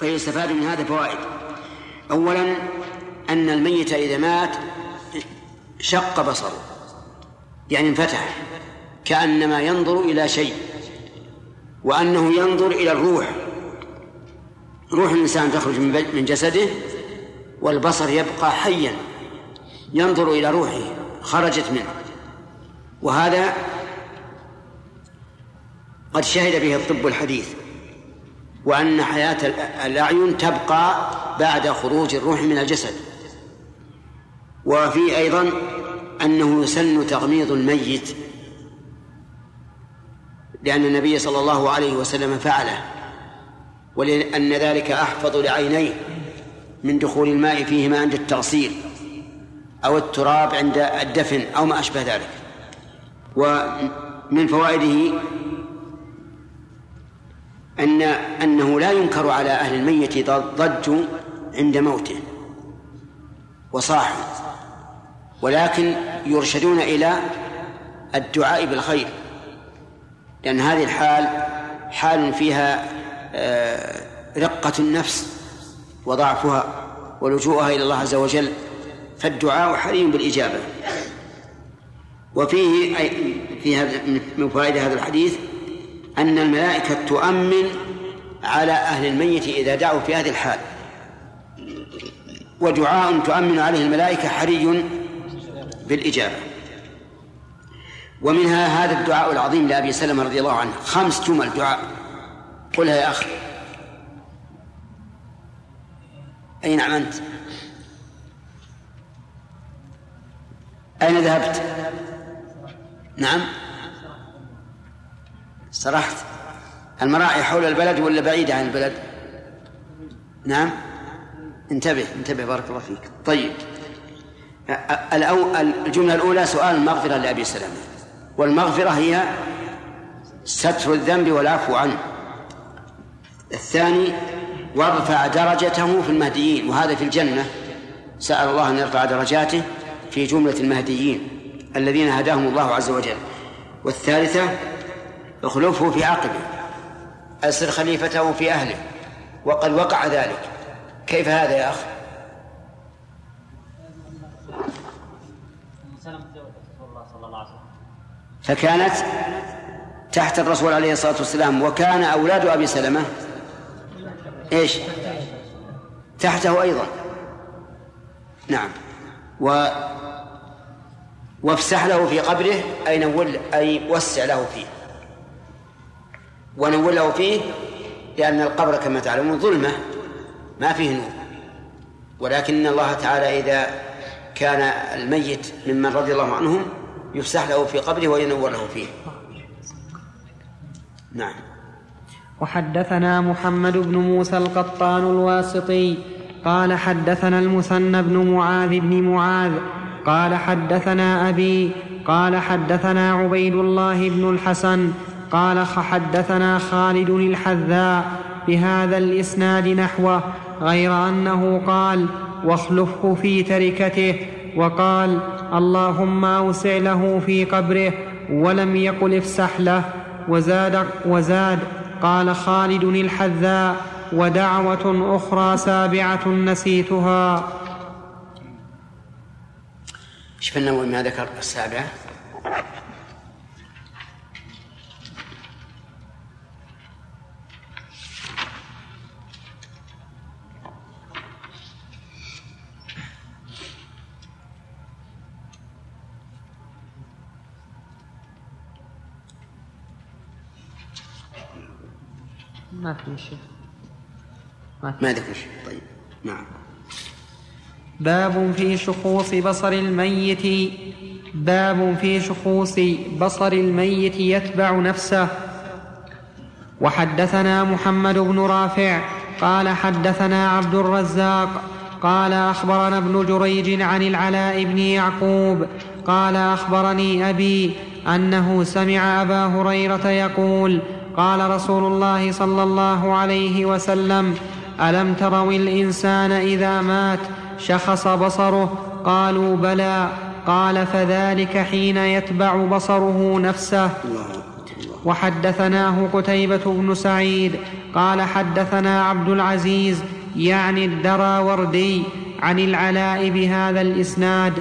فيستفاد من هذا فوائد. أولا أن الميت إذا مات شق بصره يعني انفتح كأنما ينظر إلى شيء وأنه ينظر إلى الروح. روح الإنسان تخرج من جسده والبصر يبقى حيا ينظر إلى روحه خرجت منه. وهذا قد شهد به الطب الحديث. وأن حياة الأعين تبقى بعد خروج الروح من الجسد. وفي أيضا أنه يسن تغميض الميت لأن النبي صلى الله عليه وسلم فعله ولأن ذلك أحفظ لعينيه من دخول الماء فيهما عند التغسيل أو التراب عند الدفن أو ما أشبه ذلك. ومن فوائده أن أنه لا ينكر على أهل الميت ضجوا عند موته وصاحوا ولكن يرشدون إلى الدعاء بالخير لأن هذه الحال حال فيها آه، رقة النفس وضعفها ولجوءها إلى الله عز وجل فالدعاء حري بالإجابة. وفيه أي في هذا من فوائد هذا الحديث أن الملائكة تؤمن على أهل الميت إذا دعوا في هذه الحال. ودعاء تؤمن عليه الملائكة حري بالإجابة. ومنها هذا الدعاء العظيم لأبي سلمة رضي الله عنه. خمس جمل دعاء. قلها يا أخي. أين نعم أنت؟ أين ذهبت؟ نعم. سرحت المراعي حول البلد ولا بعيدة عن البلد؟ نعم. انتبه انتبه بارك الله فيك. طيب. الجملة الأولى سؤال المغفرة لأبي سلمة. والمغفرة هي ستر الذنب والعفو عنه. الثاني وارفع درجته في المهديين وهذا في الجنة. سأل الله أن يرفع درجاته في جملة المهديين الذين هداهم الله عز وجل. والثالثة أخلفه في عقبه أسر خليفته في أهله وقد وقع ذلك. كيف هذا يا أخ فكانت تحت الرسول عليه الصلاة والسلام وكان أولاد أبي سلمة. إيش؟ تحته أيضا. نعم. و وافسح له في قبره أي نول أي وسع له فيه. ونول له فيه لأن القبر كما تعلمون ظلمة ما فيه نور. ولكن الله تعالى إذا كان الميت ممن رضي الله عنهم يفسح له في قبره وينور له فيه. نعم. وحدثنا محمد بن موسى القطان الواسطي قال حدثنا المثنى بن معاذ بن معاذ قال حدثنا أبي قال حدثنا عبيد الله بن الحسن قال حدثنا خالد الحذاء بهذا الإسناد نحوه غير أنه قال واخلفه في تركته وقال اللهم أوسع له في قبره ولم يقل افسح له وزاد, وزاد قال خالد الحذاء ودعوة أخرى سابعة نسيتها النووي ما ذكر السابعة؟ ما في شيء. ما, ما ذكر شيء طيب نعم. باب في شخوص بصر الميت. باب في شخوص بصر الميت يتبع نفسه. وحدثنا محمد بن رافع قال حدثنا عبد الرزاق قال أخبرنا ابن جريج عن العلاء بن يعقوب قال أخبرني أبي أنه سمع أبا هريرة يقول قال رسول الله صلى الله عليه وسلم ألم تروا الانسان إذا مات شخص بصره؟ قالوا بلى. قال فذلك حين يتبع بصره نفسه. وحدثناه قتيبة بن سعيد. قال حدثنا عبد العزيز يعني الدراوردي عن العلاء بهذا الإسناد.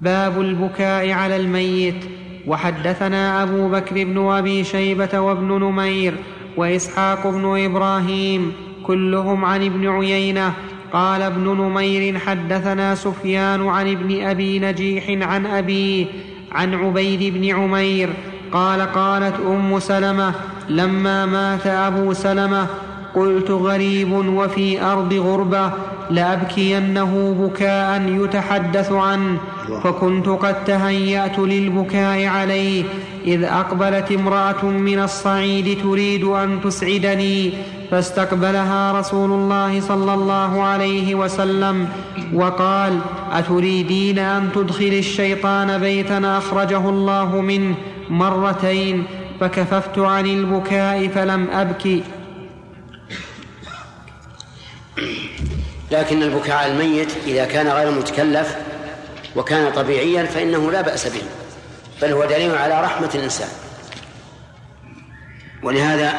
باب البكاء على الميت. وحدثنا أبو بكر بن أبي شيبة وابن نمير وإسحاق بن إبراهيم كلهم عن ابن عيينة قال ابن نمير حدثنا سفيان عن ابن أبي نجيح عن ابيه عن عبيد بن عمير قال قالت أم سلمة لما مات أبو سلمة قلت غريب وفي أرض غربة لأبكينه بكاء يتحدث عنه فكنت قد تهيأت للبكاء عليه إذ أقبلت امرأة من الصعيد تريد أن تسعدني فاستقبلها رسول الله صلى الله عليه وسلم وقال أتريدين أن تدخل الشيطان بيتا أخرجه الله منه مرتين؟ فكففت عن البكاء فلم أبكي. لكن البكاء على الميت إذا كان غير متكلف وكان طبيعيا فإنه لا بأس به بل هو دليل على رحمة الإنسان. ولهذا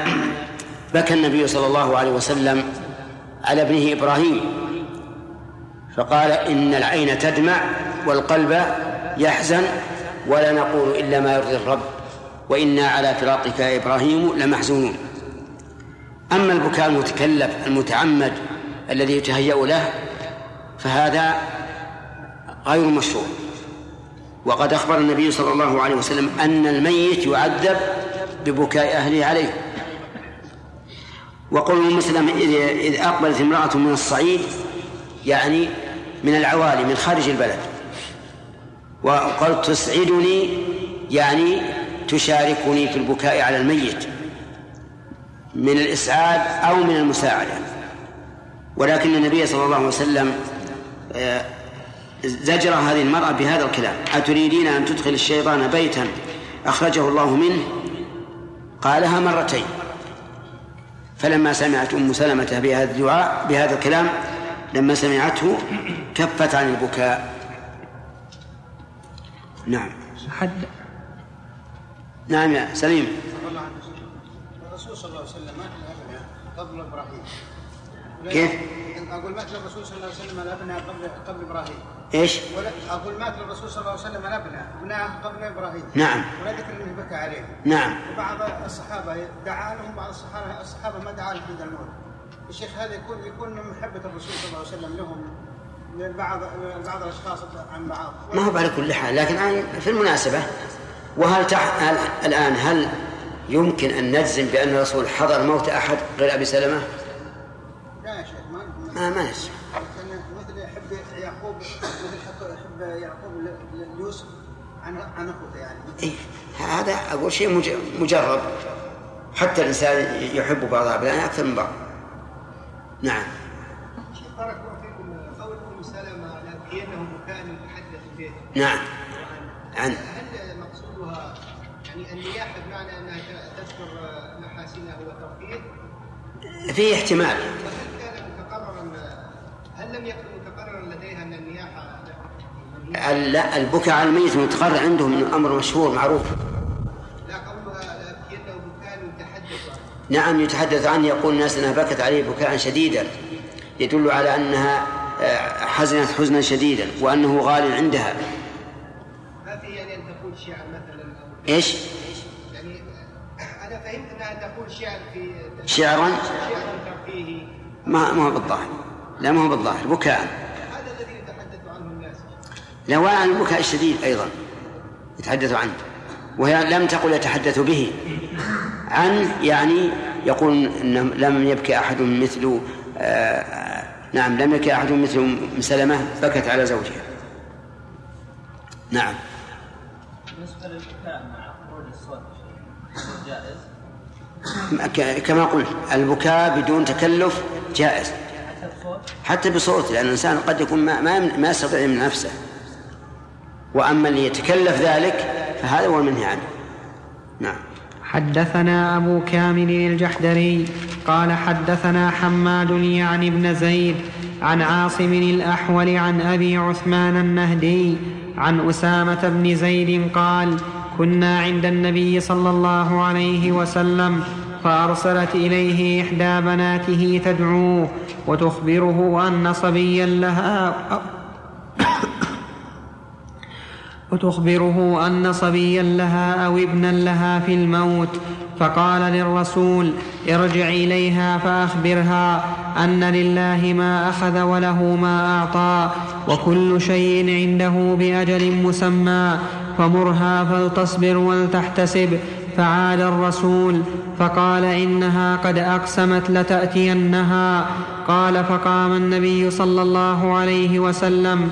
بكى النبي صلى الله عليه وسلم على ابنه إبراهيم فقال إن العين تدمع والقلب يحزن ولا نقول إلا ما يرضي الرب وإنا على فراقك يا إبراهيم لمحزونون. أما البكاء المتكلف المتعمد الذي يتهيأ له فهذا غير مشروع. وقد أخبر النبي صلى الله عليه وسلم أن الميت يعذب ببكاء أهله عليه. وقول مسلم إذ أقبلت امرأة من الصعيد يعني من العوالي من خارج البلد. وقالت تسعدني يعني تشاركني في البكاء على الميت من الإسعاد أو من المساعدة. ولكن النبي صلى الله عليه وسلم آه، زجر هذه المرأة بهذا الكلام. أتريدين أن تدخل الشيطان بيتا أخرجه الله منه؟ قالها مرتين. فلما سمعت أم سلمة بهذا الدعاء بهذا الكلام لما سمعته كفت عن البكاء. نعم. حد. نعم يا سليم. الرسول صلى الله عليه وسلم قبل إبراهيم كيف؟ أقول مات للرسول صلى الله عليه وسلم الابناء قبل قبل إبراهيم. إيش؟ أقول مات للرسول صلى الله عليه وسلم الابناء ابناء قبل إبراهيم. نعم. ولا ذكر إنه بكى عليهم نعم. وبعض الصحابة دعا لهم بعض الصحابه الصحابة ما دعا لهم عند الموت. الشيخ هذا يكون يكون من محبة الرسول صلى الله عليه وسلم لهم بعض بعض الأشخاص عن بعض. ما هو على كل حال لكن الآن في المناسبة وهل تح... هل الآن هل يمكن أن نجزم بأن الرسول حضر موت أحد غير أبي سلمة؟ شيخ ما ما نسمع مثل يحب يعقوب مثل يحب يعقوب ليوسف عن عن اخوته يعني. إيه هذا أقول شيء مجرب. حتى الإنسان يحب بعض ابنائه أكثر من بعض. نعم. بارك الله فيكم. قول أم سلمة يتحدث به نعم. عن. هل مقصودها يعني النياحه بمعنى أنها تذكر محاسنه وترفيه؟ في احتمال. هل لم يكن متقررا لديها أن النياحة لا البكاء على الميت متقرر عندهم أمر مشهور معروف. لا قولها بكاء يتحدث نعم يتحدث عنه. يقول الناس إنها بكت عليه بكاء شديدا. يدل على أنها آه، حزنت حزنا شديدا وأنه غال عندها. ما في يعني أن تقول شعر مثلا إيش؟ يعني أنا فهمت أنها تقول شعر في شعرا؟ شعرا ترفيهي. ما ما هو بالظاهر لا ما هو بالظاهر. بكاء. هذا الذي يتحدث عنه الناس لا وعن البكاء الشديد أيضا. يتحدث عنه. وهي لم تقل يتحدث به. عن يعني يقول إن لم يبكي أحد مثل آه نعم لم يبكي أحد مثل سلمة بكت على زوجها. نعم. بالنسبة للبكاء مع خروج الصوت جائز؟ كما قلت البكاء بدون تكلف جائز. حتى بصوت لأن الإنسان قد يكون ما ما, ما يستطيع من نفسه. وأما اللي يتكلف ذلك فهذا هو المنهي عنه. نعم. حدثنا أبو كامل الجحدري قال حدثنا حماد يعني ابن زيد عن عاصم الأحول عن أبي عثمان النهدي عن أسامة بن زيد قال كنا عند النبي صلى الله عليه وسلم فأرسلت إليه إحدى بناته تدعوه وتخبره أن صبيا لها وتخبره أن صبيا لها أو ابنا لها في الموت. فقال للرسول ارجع إليها فأخبرها أن لله ما أخذ وله ما أعطى وكل شيء عنده بأجل مسمى فمرها فلتصبر ولتحتسب فعاد الرسول فقال إنها قد أقسمت لتأتينها. قال فقام النبي صلى الله عليه وسلم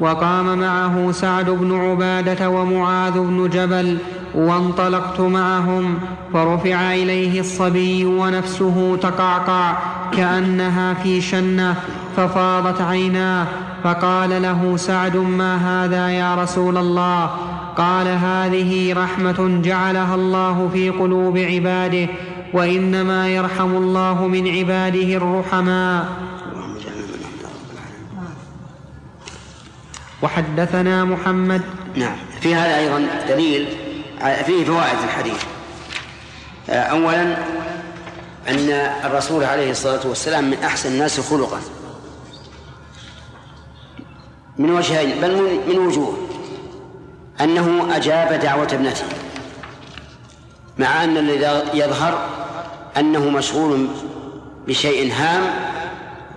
وقام معه سعد بن عبادة ومعاذ بن جبل وانطلقت معهم فرفع إليه الصبي ونفسه تقعقع كأنها في شنة ففاضت عيناه فقال له سعد ما هذا يا رسول الله؟ قال هذه رحمة جعلها الله في قلوب عباده وإنما يرحم الله من عباده الرحماء. وحدثنا محمد. نعم. في هذا أيضا دليل فيه فوائد الحديث. أولا أن الرسول عليه الصلاة والسلام من أحسن الناس خلقا. من وجهين بل من وجوه. أنه أجاب دعوة ابنته مع أن الذي يظهر أنه مشغول بشيء هام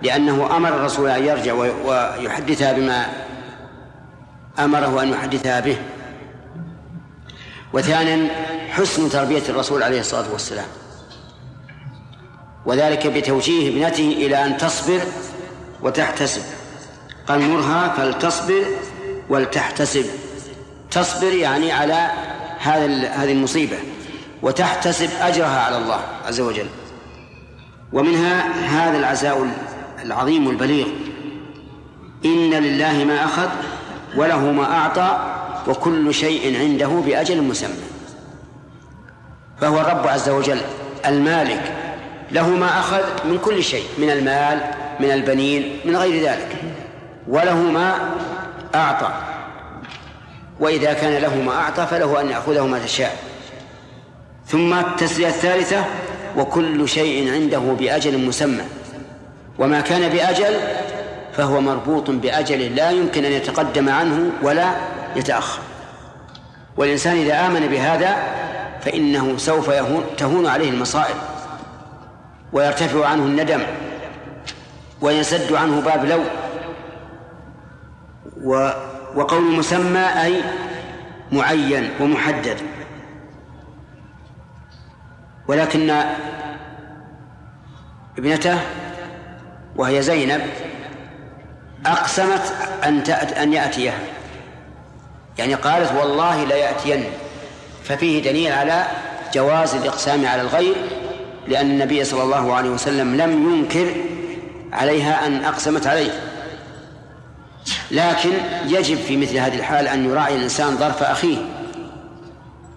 لأنه أمر الرسول أن يرجع ويحدثها بما أمره أن يحدثها به. وثانيا حسن تربية الرسول عليه الصلاة والسلام. وذلك بتوجيه ابنته إلى أن تصبر وتحتسب. قال مرها فلتصبر ولتحتسب. تصبر يعني على هذا هذه المصيبة وتحتسب أجرها على الله عز وجل. ومنها هذا العزاء العظيم البليغ. إن لله ما أخذ وله ما أعطى وكل شيء عنده بأجل مسمى. فهو الرب عز وجل المالك. له ما أخذ من كل شيء من المال من البنين من غير ذلك. وله ما أعطى. وإذا كان له ما أعطى فله أن يأخذه ما تشاء. ثم التسلية الثالثة وكل شيء عنده بأجل مسمى. وما كان بأجل فهو مربوط بأجل لا يمكن أن يتقدم عنه ولا يتأخر. والإنسان إذا آمن بهذا فإنه سوف يهون تهون عليه المصائب ويرتفع عنه الندم ويسد عنه باب لو و وقول مسمى أي معين ومحدد. ولكن ابنته وهي زينب أقسمت أن أن يأتيها يعني قالت والله لا يأتين. ففيه دليل على جواز الإقسام على الغير لأن النبي صلى الله عليه وسلم لم ينكر عليها أن أقسمت عليه. لكن يجب في مثل هذه الحال أن يراعي الإنسان ظرف أخيه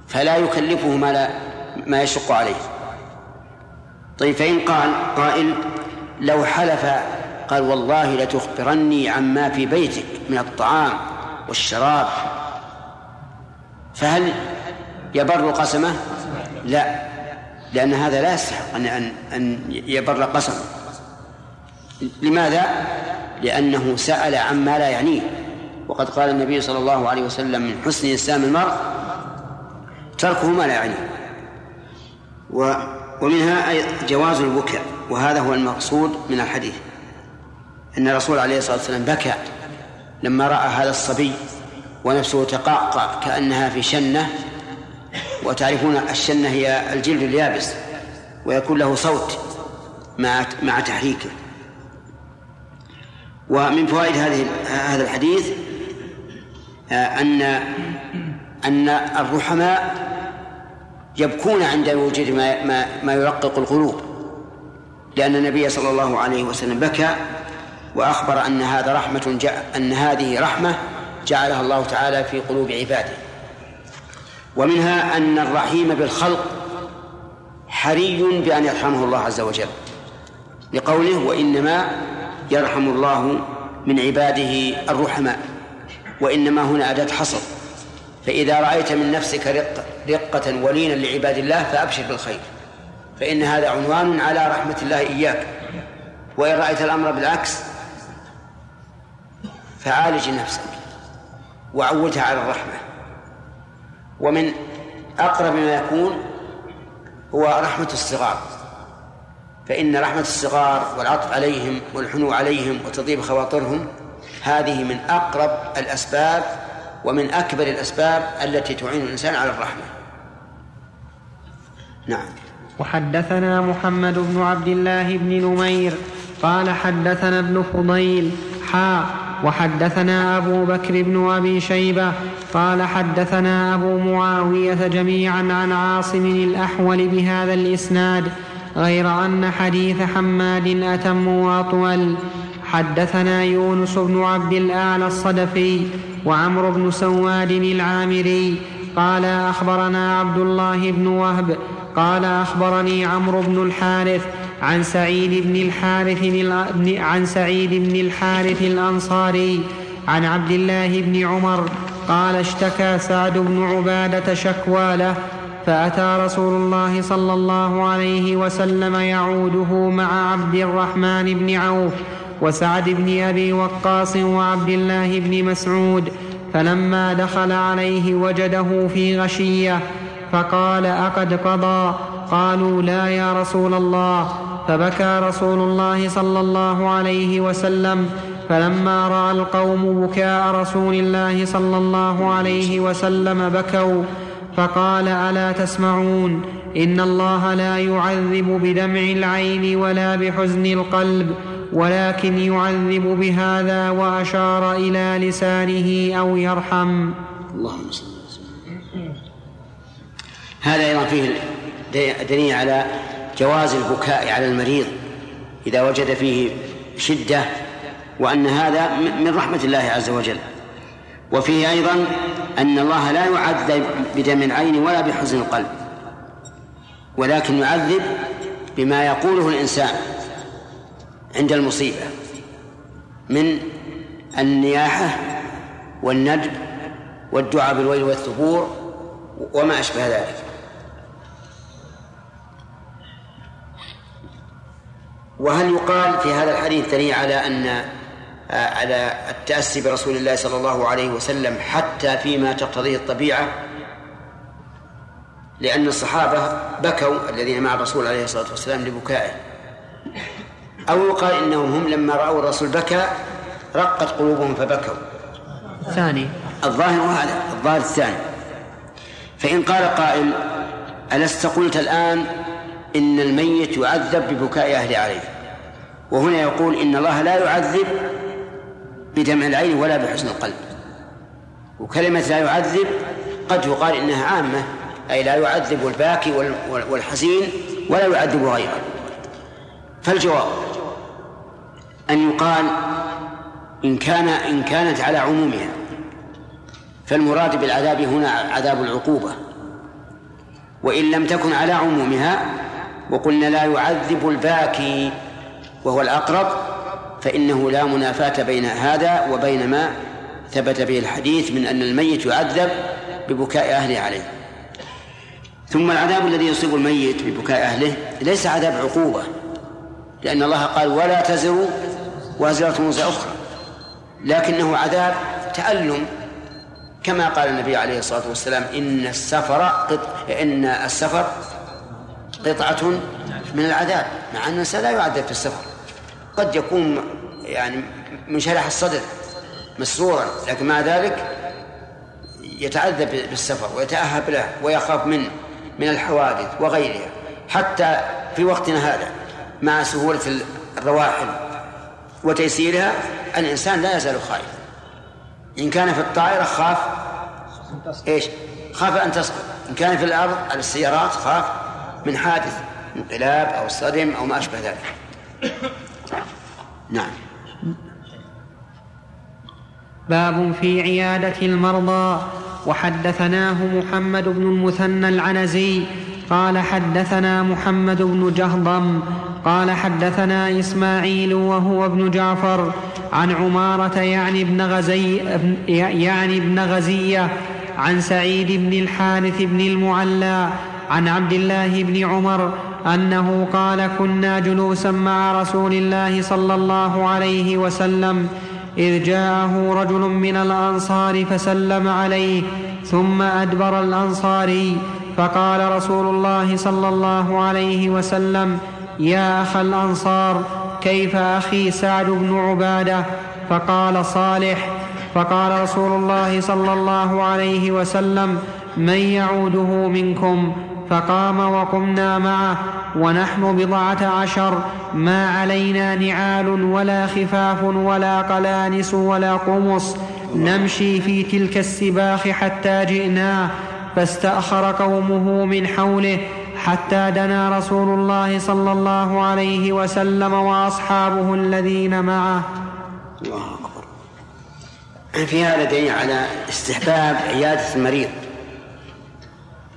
فلا يكلفه ما لا ما يشق عليه. طيب فإن قال قائل لو حلف قال والله لتخبرني عما في بيتك من الطعام والشراب. فهل يبر قسمه؟ لا لأن هذا لا يستحق أن أن يبر قسمه. لماذا؟ لأنه سأل عما لا يعنيه. وقد قال النبي صلى الله عليه وسلم من حسن إسلام المرء تركه ما لا يعنيه. ومنها جواز البكاء وهذا هو المقصود من الحديث. أن الرسول عليه الصلاة والسلام بكى لما رأى هذا الصبي ونفسه تقعقع كأنها في شنة وتعرفون الشنة هي الجلد اليابس ويكون له صوت مع مع تحريكه. ومن فوائد هذه هذا الحديث آه، أن أن الرحماء يبكون عند وجود ما ما, ما يرقق القلوب. لأن النبي صلى الله عليه وسلم بكى وأخبر أن هذا رحمة أن هذه رحمة جعلها الله تعالى في قلوب عباده. ومنها أن الرحيم بالخلق حري بأن يرحمه الله عز وجل. لقوله وإنما يرحم الله من عباده الرحماء وإنما هنا أداة حصر. فإذا رأيت من نفسك رقة, رقة ولينا لعباد الله فأبشر بالخير. فإن هذا عنوان على رحمة الله إياك. وإن رأيت الأمر بالعكس فعالج نفسك وعودها على الرحمة. ومن أقرب ما يكون هو رحمة الصغار. فإن رحمة الصغار والعطف عليهم والحنو عليهم وتطيب خواطرهم هذه من أقرب الأسباب ومن أكبر الأسباب التي تعين الإنسان على الرحمة. نعم. وحدثنا محمد بن عبد الله بن نمير قال حدثنا ابن فضيل حا وحدثنا أبو بكر بن أبي شيبة قال حدثنا أبو معاوية جميعا عن عاصم الأحول بهذا الإسناد غير أن حديث حماد أتم وأطول. حدثنا يونس بن عبد الأعلى الصدفي وعمرو بن سواد العامري. قال أخبرنا عبد الله بن وهب. قال أخبرني عمرو بن الحارث عن سعيد بن الحارث عن سعيد بن الحارث الأنصاري عن عبد الله بن عمر. قال اشتكى سعد بن عبادة شكوى له فأتى رسول الله صلى الله عليه وسلم يعوده مع عبد الرحمن بن عوف وسعد بن أبي وقاص وعبد الله بن مسعود فلما دخل عليه وجده في غشية فقال أقد قضى؟ قالوا لا يا رسول الله. فبكى رسول الله صلى الله عليه وسلم فلما رأى القوم بكاء رسول الله صلى الله عليه وسلم بكوا فقال ألا تسمعون إن الله لا يعذب بدمع العين ولا بحزن القلب ولكن يعذب بهذا وأشار إلى لسانه أو يرحم. اللهم صل هذا أيضا فيه دليل على جواز البكاء على المريض إذا وجد فيه شدة وأن هذا من رحمة الله عز وجل. وفيه أيضا أن الله لا يعذب بدم العين ولا بحزن القلب ولكن يعذب بما يقوله الإنسان عند المصيبة من النياحة والندب والدعاء بالويل والثبور وما أشبه ذلك. وهل يقال في هذا الحديث دليل على أن على التأسي برسول الله صلى الله عليه وسلم حتى فيما تقتضيه الطبيعة لأن الصحابة بكوا الذين مع الرسول عليه الصلاة والسلام لبكائه. أو يقال إنهم هم لما رأوا الرسول بكى رقت قلوبهم فبكوا. ثاني. الظاهر هذا الظاهر الثاني. فإن قال قائل ألست قلت الآن إن الميت يعذب ببكاء أهل عليه؟ وهنا يقول إن الله لا يعذب بدمع العين ولا بحسن القلب. وكلمة لا يعذب قد يقال إنها عامة أي لا يعذب الباكي والحزين ولا يعذب غيره. فالجواب أن يقال إن كان إن كانت على عمومها. فالمراد بالعذاب هنا عذاب العقوبة. وإن لم تكن على عمومها وقلنا لا يعذب الباكي وهو الأقرب فإنه لا منافاة بين هذا وبين ما ثبت به الحديث من أن الميت يعذب ببكاء أهله عليه. ثم العذاب الذي يصيب الميت ببكاء أهله ليس عذاب عقوبة لأن الله قال ولا تزر وازرة وزر أخرى. لكنه عذاب تألم كما قال النبي عليه الصلاة والسلام إن السفر قط... إن السفر قطعة من العذاب مع أن الإنسان لا يعذب في السفر. قد يكون يعني منشرح الصدر مسرورا لكن مع ذلك يتعذب بالسفر ويتأهب له ويخاف منه من الحوادث وغيرها حتى في وقتنا هذا مع سهولة الرواحل وتيسيرها الإنسان لا يزال خائفا إن كان في الطائرة خاف إيش؟ خاف أن تسقط. إن كان في الأرض على السيارات خاف من حادث انقلاب أو صدم أو ما أشبه ذلك. نعم. باب في عيادة المرضى. وحدثناه محمد بن المثنى العنزي. قال حدثنا محمد بن جهضم. قال حدثنا إسماعيل وهو ابن جعفر. عن عمارة يعني ابن غزي يعني ابن غزية. عن سعيد بن الحارث بن المعلى. عن عبد الله بن عمر أنه قال كنا جلوسا مع رسول الله صلى الله عليه وسلم إذ جاءه رجل من الأنصار فسلم عليه ثم أدبر الأنصاري فقال رسول الله صلى الله عليه وسلم يا اخا الأنصار كيف أخي سعد بن عبادة؟ فقال صالح فقال رسول الله صلى الله عليه وسلم من يعوده منكم؟ فقام وقمنا معه. ونحن بضعة عشر. ما علينا نعال ولا خفاف ولا قلانس ولا قمص. نمشي في تلك السباخ حتى جئناه فاستأخر قومه من حوله حتى دنا رسول الله صلى الله عليه وسلم وأصحابه الذين معه. الله أكبر. في هذا دليل على استحباب عيادة المريض.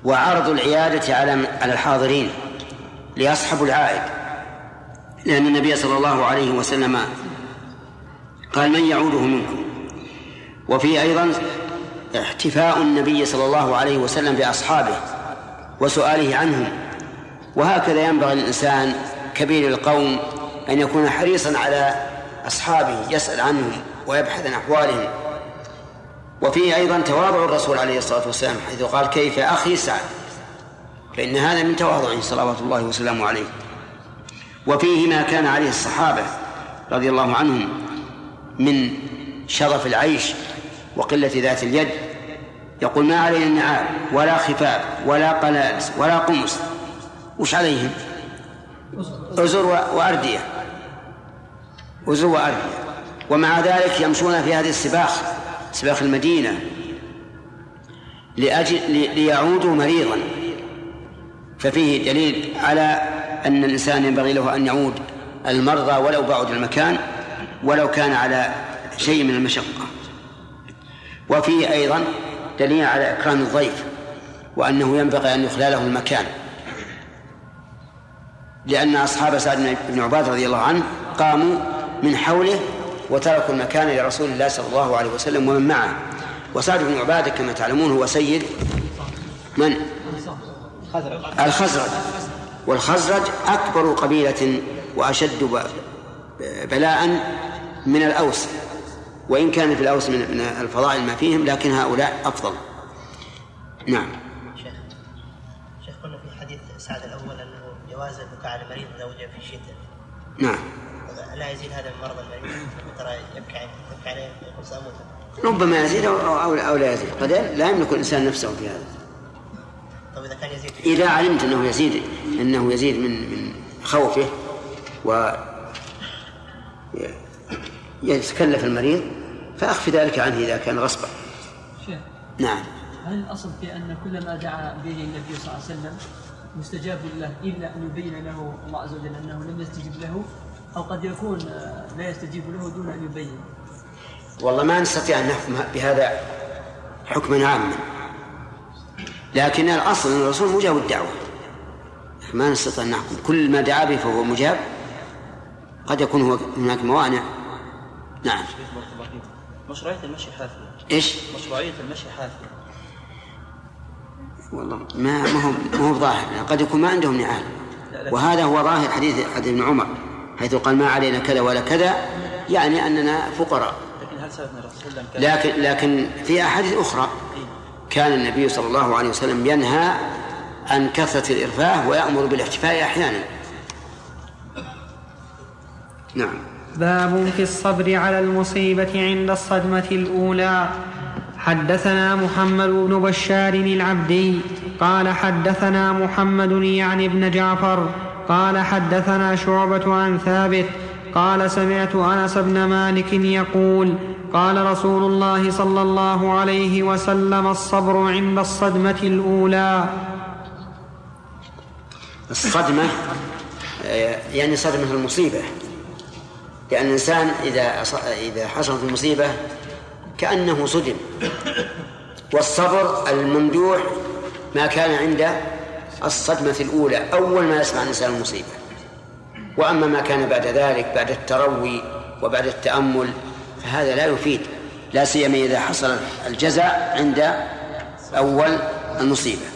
وعرض العيادة على على الحاضرين ليصحبوا العائد. لأن النبي صلى الله عليه وسلم قال من يعوده منكم؟ وفي أيضا احتفاء النبي صلى الله عليه وسلم بأصحابه وسؤاله عنهم. وهكذا ينبغي للإنسان كبير القوم أن يكون حريصا على أصحابه يسأل عنهم ويبحث عن أحوالهم. وفيه أيضا تواضع الرسول عليه الصلاة والسلام حيث قال كيف أخي سعد؟ فإن هذا من تواضعه صلوات الله وسلامه عليه. وفيه ما كان عليه الصحابة رضي الله عنهم من شرف العيش وقلة ذات اليد. يقول ما علينا النعال ولا خفاف ولا قلالس ولا قمص. وش عليهم؟ أزر وأردية. أزر وأردية. ومع ذلك يمشون في هذه السباخ سباق المدينة لأجل ليعودوا مريضا. ففيه دليل على أن الإنسان ينبغي له أن يعود المرضى ولو بعد المكان ولو كان على شيء من المشقة. وفيه أيضا دليل على إكرام الضيف وأنه ينبغي أن يخلى له المكان. لأن أصحاب سعد بن عباد رضي الله عنه قاموا من حوله وتركوا المكان لرسول الله صلى الله عليه وسلم ومن معه. وسعد بن عبادة كما تعلمون هو سيد من؟ الخزرج. والخزرج أكبر قبيلة وأشد بلاء من الأوس. وإن كان في الأوس من الفضائل ما فيهم لكن هؤلاء أفضل. نعم. شيخ شيخ قلنا في حديث سعد الأول أنه جواز البكاء على مريض زوجه في الشتاء نعم. لا يزيد هذا من مرض المريض ترى يبكي يبكي عليه يقول سأموت. ربما يزيد أو, أو, أو لا يزيد. قد لا يملك الإنسان نفسه في هذا. طيب إذا كان يزيد إذا علمت أنه يزيد أنه يزيد من من خوفه و يتكلف المريض فأخف ذلك عنه إذا كان غصبا. شيخ نعم. هل الأصل في أن كل ما دعا به النبي صلى الله عليه وسلم مستجاب له إلا أن يبين له الله عز وجل أنه لم يستجب له؟ أو قد يكون لا يستجيب له دون أن يبين. والله ما نستطيع أن نحكم بهذا حكما عاما. لكن الأصل أن الرسول مجاب الدعوة. ما نستطيع أن نحكم. كل ما دعا به فهو مجاب. قد يكون هناك موانع. نعم. مشروعية المشي حافية. إيش؟ مشروعية المشي حافية. والله ما ما هو ما هو ظاهر. قد يكون ما عندهم نعال. وهذا هو ظاهر حديث حديث ابن عمر. حيث قال ما علينا كذا ولا كذا يعني أننا فقراء. لكن هل ثبت من الرسول صلى الله عليه وسلم لكن لكن في أحاديث أخرى كان النبي صلى الله عليه وسلم ينهى عن كثرة الإرفاه ويأمر بالاحتفاء أحيانا. نعم. باب في الصبر على المصيبة عند الصدمة الأولى. حدثنا محمد بن بشار العبدي قال حدثنا محمد يعني بن جعفر قال حدثنا شعبة عن ثابت قال سمعت أنس بن مالك يقول قال رسول الله صلى الله عليه وسلم الصبر عند الصدمة الأولى. الصدمة آه، يعني صدمة المصيبة. لأن الإنسان إذا إذا حصلت المصيبة كأنه صدم. والصبر الممدوح ما كان عند الصدمة الأولى أول ما يسمع الإنسان المصيبة. وأما ما كان بعد ذلك بعد التروي وبعد التأمل فهذا لا يفيد. لا سيما إذا حصل الجزع عند أول المصيبة.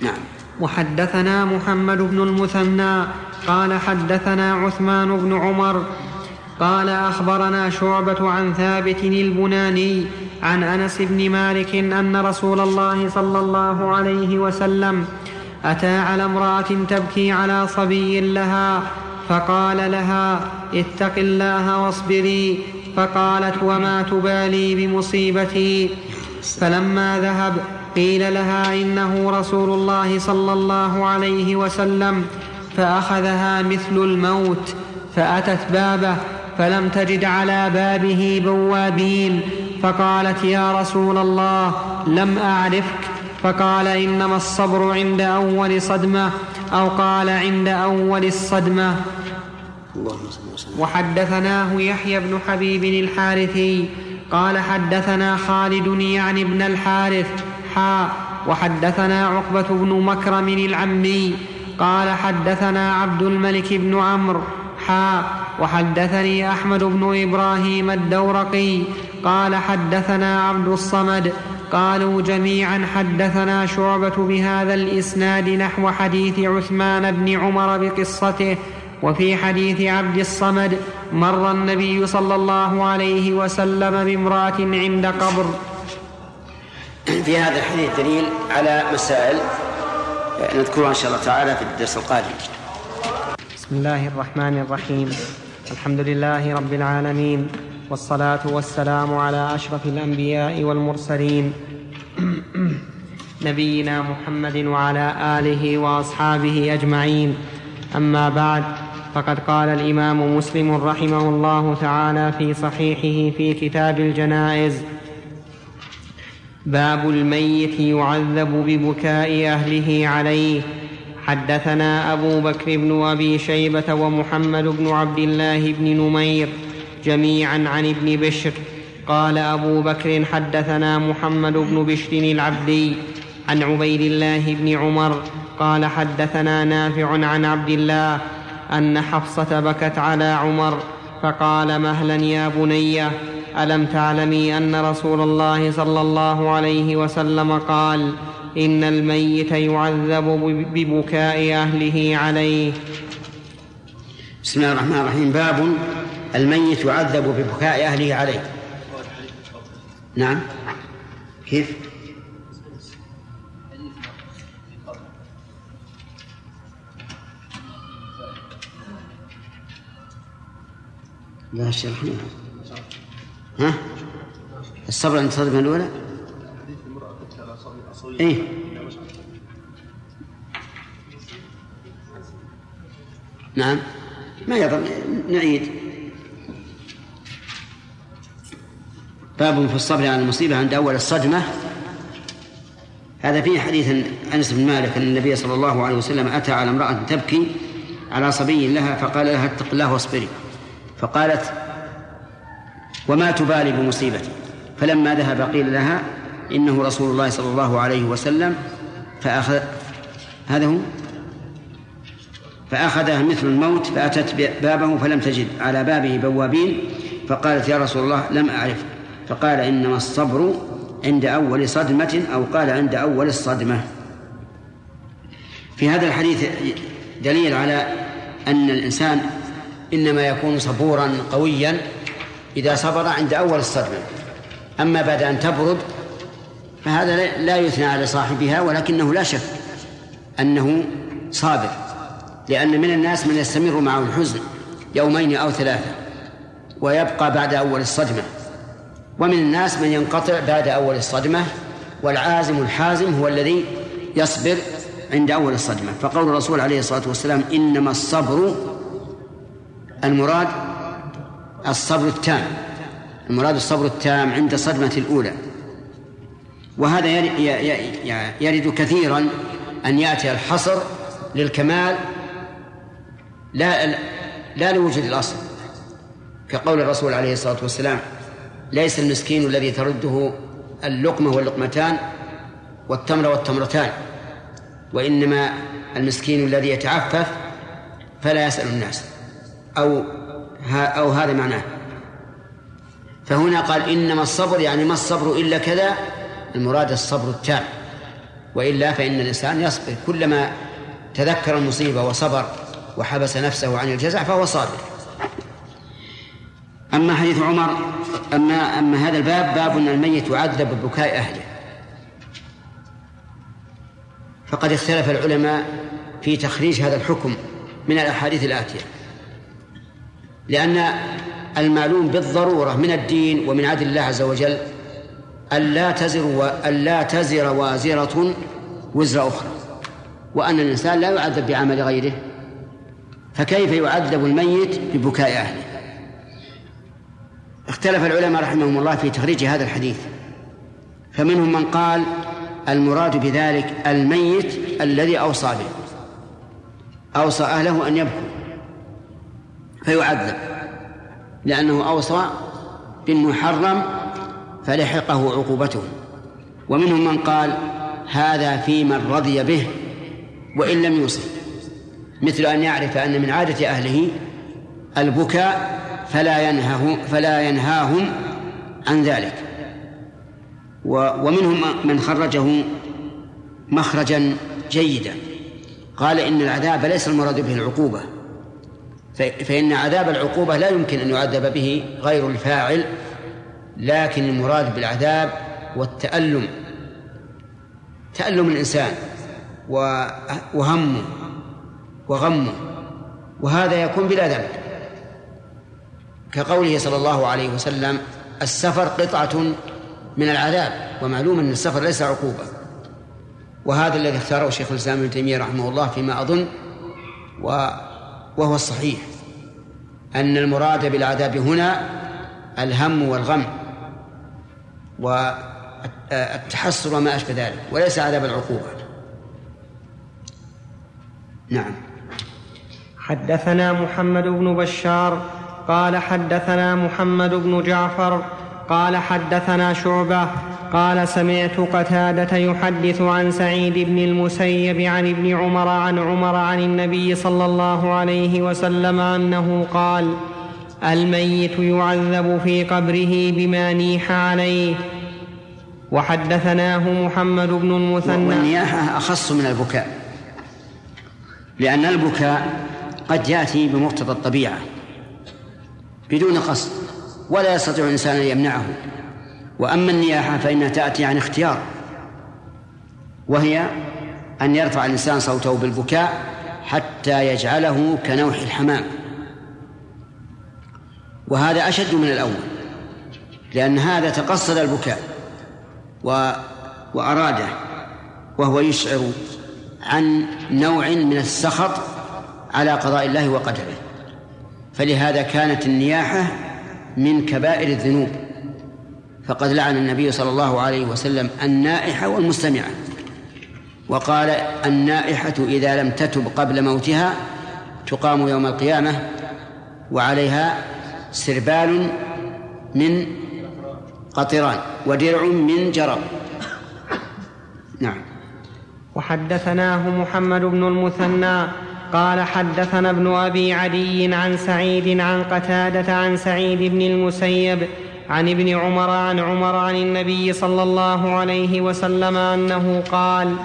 نعم. وحدثنا محمد بن المثنى قال حدثنا عثمان بن عمر قال أخبرنا شعبة عن ثابت البناني عن أنس بن مالك أن رسول الله صلى الله عليه وسلم أتى على امرأة تبكي على صبي لها فقال لها اتق الله واصبري. فقالت وما تبالي بمصيبتي؟ فلما ذهب قيل لها إنه رسول الله صلى الله عليه وسلم فأخذها مثل الموت فأتت بابه فلم تجد على بابه بوابين فقالت يا رسول الله لم أعرفك فقال إنما الصبر عند أول صدمة أو قال عند أول الصدمة. وحدثناه يحيى بن حبيب الحارثي قال حدثنا خالد يعني ابن الحارث حا. وحدثنا عقبة بن مكرم العمي قال حدثنا عبد الملك بن عمرو حا. وحدثني أحمد بن إبراهيم الدورقي قال حدثنا عبد الصمد قالوا جميعا حدثنا شعبة بهذا الإسناد نحو حديث عثمان بن عمر بقصته وفي حديث عبد الصمد مر النبي صلى الله عليه وسلم بامرأة عند قبر. في هذا الحديث دليل على مسائل نذكرها إن شاء الله تعالى في الدرس القادم. بسم الله الرحمن الرحيم. الحمد لله رب العالمين والصلاة والسلام على أشرف الأنبياء والمرسلين. نبينا محمد وعلى آله وأصحابه أجمعين. أما بعد فقد قال الإمام مسلم رحمه الله تعالى في صحيحه في كتاب الجنائز باب الميت يعذب ببكاء أهله عليه. حدثنا أبو بكر بن أبي شيبة ومحمد بن عبد الله بن نمير جميعا عن ابن بشر. قال أبو بكر حدثنا محمد بن بشر العبدي عن عبيد الله بن عمر قال حدثنا نافع عن عبد الله أن حفصة بكت على عمر فقال مهلا يا بني ألم تعلمي أن رسول الله صلى الله عليه وسلم قال إن الميت يعذب ببكاء أهله عليه. بسم الله الرحمن الرحيم. باب الميت يعذب ببكاء أهله عليه. نعم. كيف؟ لا شرحنا ها؟ الصبر عند الصدمة الأولى؟ إيه. نعم. ما يضر. نعيد. باب في الصبر على المصيبة عند أول الصدمة. هذا فيه حديث أنس بن مالك أن النبي صلى الله عليه وسلم أتى على امرأة تبكي على صبي لها فقال لها اتق الله واصبري. فقالت وما تبالي بمصيبتي. فلما ذهب قيل لها إنه رسول الله صلى الله عليه وسلم فأخذ هذا هو. فأخذها مثل الموت فأتت بابه فلم تجد على بابه بوابين فقالت يا رسول الله لم أعرف. فقال إنما الصبر عند أول صدمة أو قال عند أول الصدمة. في هذا الحديث دليل على أن الإنسان إنما يكون صبورا قويا إذا صبر عند أول الصدمة أما بعد أن تبرد فهذا لا يثنى على صاحبها ولكنه لا شك أنه صابر لأن من الناس من يستمر معه الحزن يومين أو ثلاثة ويبقى بعد أول الصدمة. ومن الناس من ينقطع بعد أول الصدمة والعازم الحازم هو الذي يصبر عند أول الصدمة. فقول الرسول عليه الصلاة والسلام إنما الصبر المراد الصبر التام. المراد الصبر التام عند الصدمة الأولى. وهذا يرد كثيرا أن يأتي الحصر للكمال لا لا لوجود الأصل. كقول الرسول عليه الصلاة والسلام ليس المسكين الذي ترده اللقمة واللقمتان والتمر والتمرتان وإنما المسكين الذي يتعفف فلا يسأل الناس. أو أو هذا معناه. فهنا قال إنما الصبر يعني ما الصبر إلا كذا؟ المراد الصبر التام. وإلا فإن الإنسان يصبر. كلما تذكر المصيبة وصبر وحبس نفسه عن الجزع فهو صابر. أما حديث عمر أما أما هذا الباب باب أن الميت يعذب ببكاء أهله. فقد اختلف العلماء في تخريج هذا الحكم من الأحاديث الآتية. لأن المعلوم بالضرورة من الدين ومن عدل الله عز وجل ألا تزر و... ألا تزر وازرة وزر أخرى. وأن الإنسان لا يعذب بعمل غيره فكيف يعذب الميت ببكاء أهله؟ اختلف العلماء رحمهم الله في تخريج هذا الحديث. فمنهم من قال المراد بذلك الميت الذي أوصى به أوصى أهله أن يبكوا. فيعذب. لأنه أوصى بالمحرم فلحقه عقوبته. ومنهم من قال هذا في من رضي به وإن لم يوصي مثل أن يعرف أن من عادة أهله البكاء فلا ينهه فلا ينهاهم عن ذلك. ومنهم من خرجه مخرجا جيدا. قال إن العذاب ليس المراد به العقوبة. فإن عذاب العقوبة لا يمكن أن يعذب به غير الفاعل لكن المراد بالعذاب والتألم تألم الإنسان وهمه وغمه وهذا يكون بلا ذنب. كقوله صلى الله عليه وسلم السفر قطعة من العذاب ومعلوم أن السفر ليس عقوبة. وهذا الذي اختاره شيخ الإسلام ابن تيمية رحمه الله فيما أظن وهو الصحيح أن المراد بالعذاب هنا الهم والغم والتحسر وما أشبه ذلك وليس عذاب العقوبة. نعم. حدثنا محمد بن بشار قال حدثنا محمد بن جعفر قال حدثنا شعبة قال سمعت قتادة يحدث عن سعيد بن المسيب عن ابن عمر عن عمر عن النبي صلى الله عليه وسلم أنه قال الميت يعذب في قبره بما نيح عليه. وحدثناه محمد بن المثنى. والنياحة أخص من البكاء لأن البكاء قد يأتي بمقتضى الطبيعة بدون قصد. ولا يستطيع الإنسان أن يمنعه. وأما النياحة فإنها تأتي عن اختيار وهي أن يرفع الإنسان صوته بالبكاء حتى يجعله كنوح الحمام. وهذا أشد من الأول لأن هذا تقصد البكاء و وأراده وهو يشعر عن نوع من السخط على قضاء الله وقدره. فلهذا كانت النياحة من كبائر الذنوب. فقد لعن النبي صلى الله عليه وسلم النائحة والمستمعة وقال النائحة إذا لم تتب قبل موتها تقام يوم القيامة وعليها سربال من قطران ودرع من جرب. نعم. وحدثناه محمد بن المثنى قال حدثنا ابن أبي عدي عن سعيد عن قتادة عن سعيد بن المسيب عن ابن عمر عن عمر عن النبي صلى الله عليه وسلم أنه قال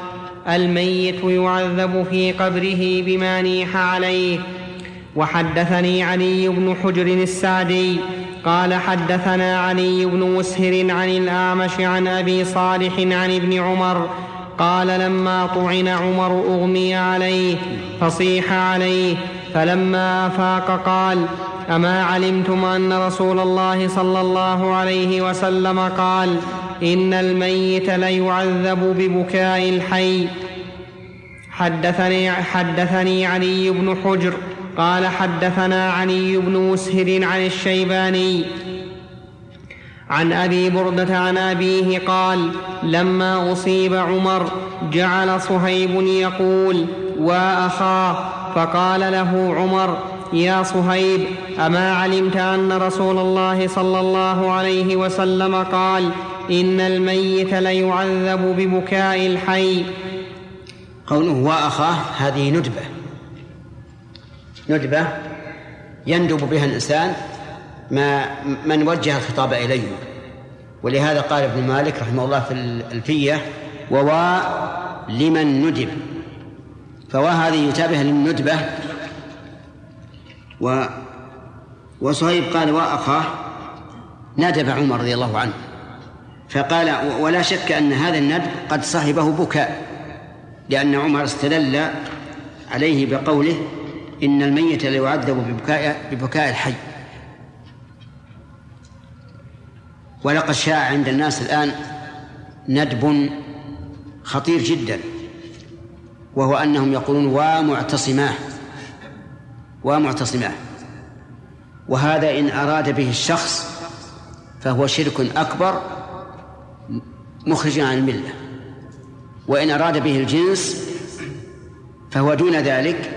الميت يعذب في قبره بما نيح عليه. وحدثني علي بن حجر السعدي قال حدثنا علي بن مسهر عن الأعمش عن أبي صالح عن ابن عمر قال لما طعن عمر أغمي عليه فصيح عليه فلما أفاق قال أما علمتم أن رسول الله صلى الله عليه وسلم قال إن الميت ليعذب ببكاء الحي. حدثني, حدثني علي بن حجر قال حدثنا علي بن مسهر عن الشيباني عن أبي بردة عن أبيه قال لما أصيب عمر جعل صهيب يقول واخاه فقال له عمر يا صهيب أما علمت أن رسول الله صلى الله عليه وسلم قال إن الميت ليعذب ببكاء الحي قوله واخاه هذه ندبة. ندبة يندب بها الإنسان ما من وجه الخطاب إليه. ولهذا قال ابن مالك رحمه الله في الألفية ووا لمن ندب. فوهذه يتابه للندبة. و وصهيب قال وأخاه ندب عمر رضي الله عنه. فقال ولا شك أن هذا الندب قد صاحبه بكاء لأن عمر استدل عليه بقوله إن الميت ليعذب ببكاء ببكاء الحي. ولقد شاع عند الناس الآن ندب خطير جدا وهو أنهم يقولون ومعتصماه ومعتصماه وهذا إن أراد به الشخص فهو شرك أكبر مخرج عن الملة وإن أراد به الجنس فهو دون ذلك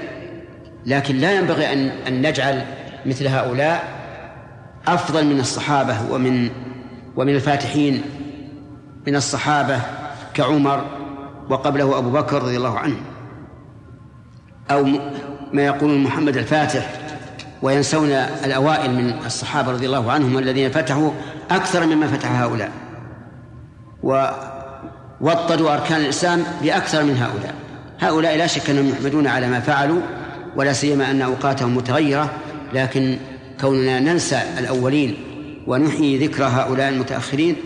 لكن لا ينبغي أن أن نجعل مثل هؤلاء أفضل من الصحابة ومن ومن الفاتحين من الصحابة كعمر وقبله أبو بكر رضي الله عنه. أو ما يقولون محمد الفاتح وينسون الأوائل من الصحابة رضي الله عنهم الذين فتحوا أكثر مما فتح هؤلاء. ووطدوا أركان الإسلام بأكثر من هؤلاء. هؤلاء لا شك أنهم يحمدون على ما فعلوا ولا سيما أن أوقاتهم متغيرة لكن كوننا ننسى الأولين ونحيي ذكر هؤلاء المتأخرين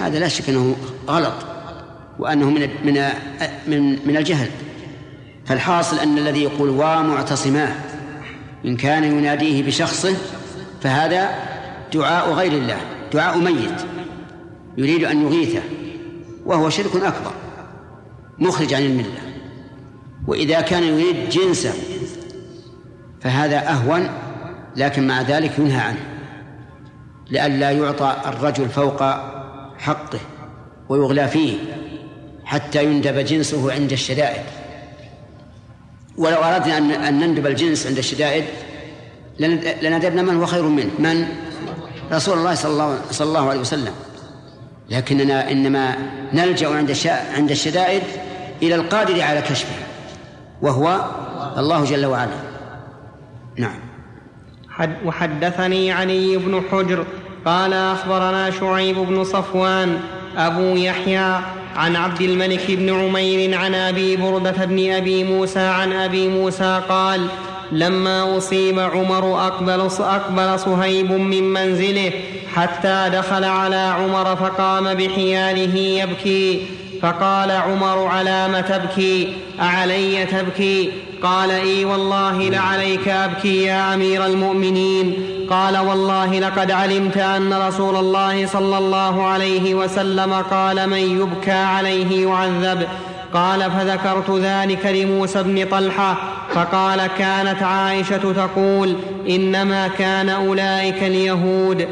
هذا لا شك أنه غلط وأنه من من من من الجهل. فالحاصل أن الذي يقول ومعتصماه إن كان يناديه بشخصه فهذا دعاء غير الله دعاء ميت يريد أن يغيثه وهو شرك أكبر مخرج عن الملة. وإذا كان يريد جنسه فهذا أهون لكن مع ذلك ينهى عنه. لئلا يعطى الرجل فوق حقه ويغلى فيه حتى يندب جنسه عند الشدائد. ولو أردنا أن نندب الجنس عند الشدائد لندبنا من هو خير منه. من؟ رسول الله صلى الله, عليه وسلم. لكننا إنما نلجأ عند عند الشدائد إلى القادر على كشفها وهو الله جل وعلا. نعم. وحدثني علي بن حجر قال أخبرنا شعيب بن صفوان أبو يحيى عن عبد الملك بن عمير عن أبي بردة بن أبي موسى عن أبي موسى قال لما أصيب عمر أقبل, أقبل صهيب من منزله حتى دخل على عمر فقام بحياله يبكي فقال عمر على ما تبكي؟ أعلي تبكي؟ قال إي والله لعليك أبكي يا أمير المؤمنين. قال والله لقد علمت أن رسول الله صلى الله عليه وسلم قال من يبكى عليه يعذب. قال فذكرت ذلك لموسى بن طلحة. فقال كانت عائشة تقول إنما كان أولئك اليهود.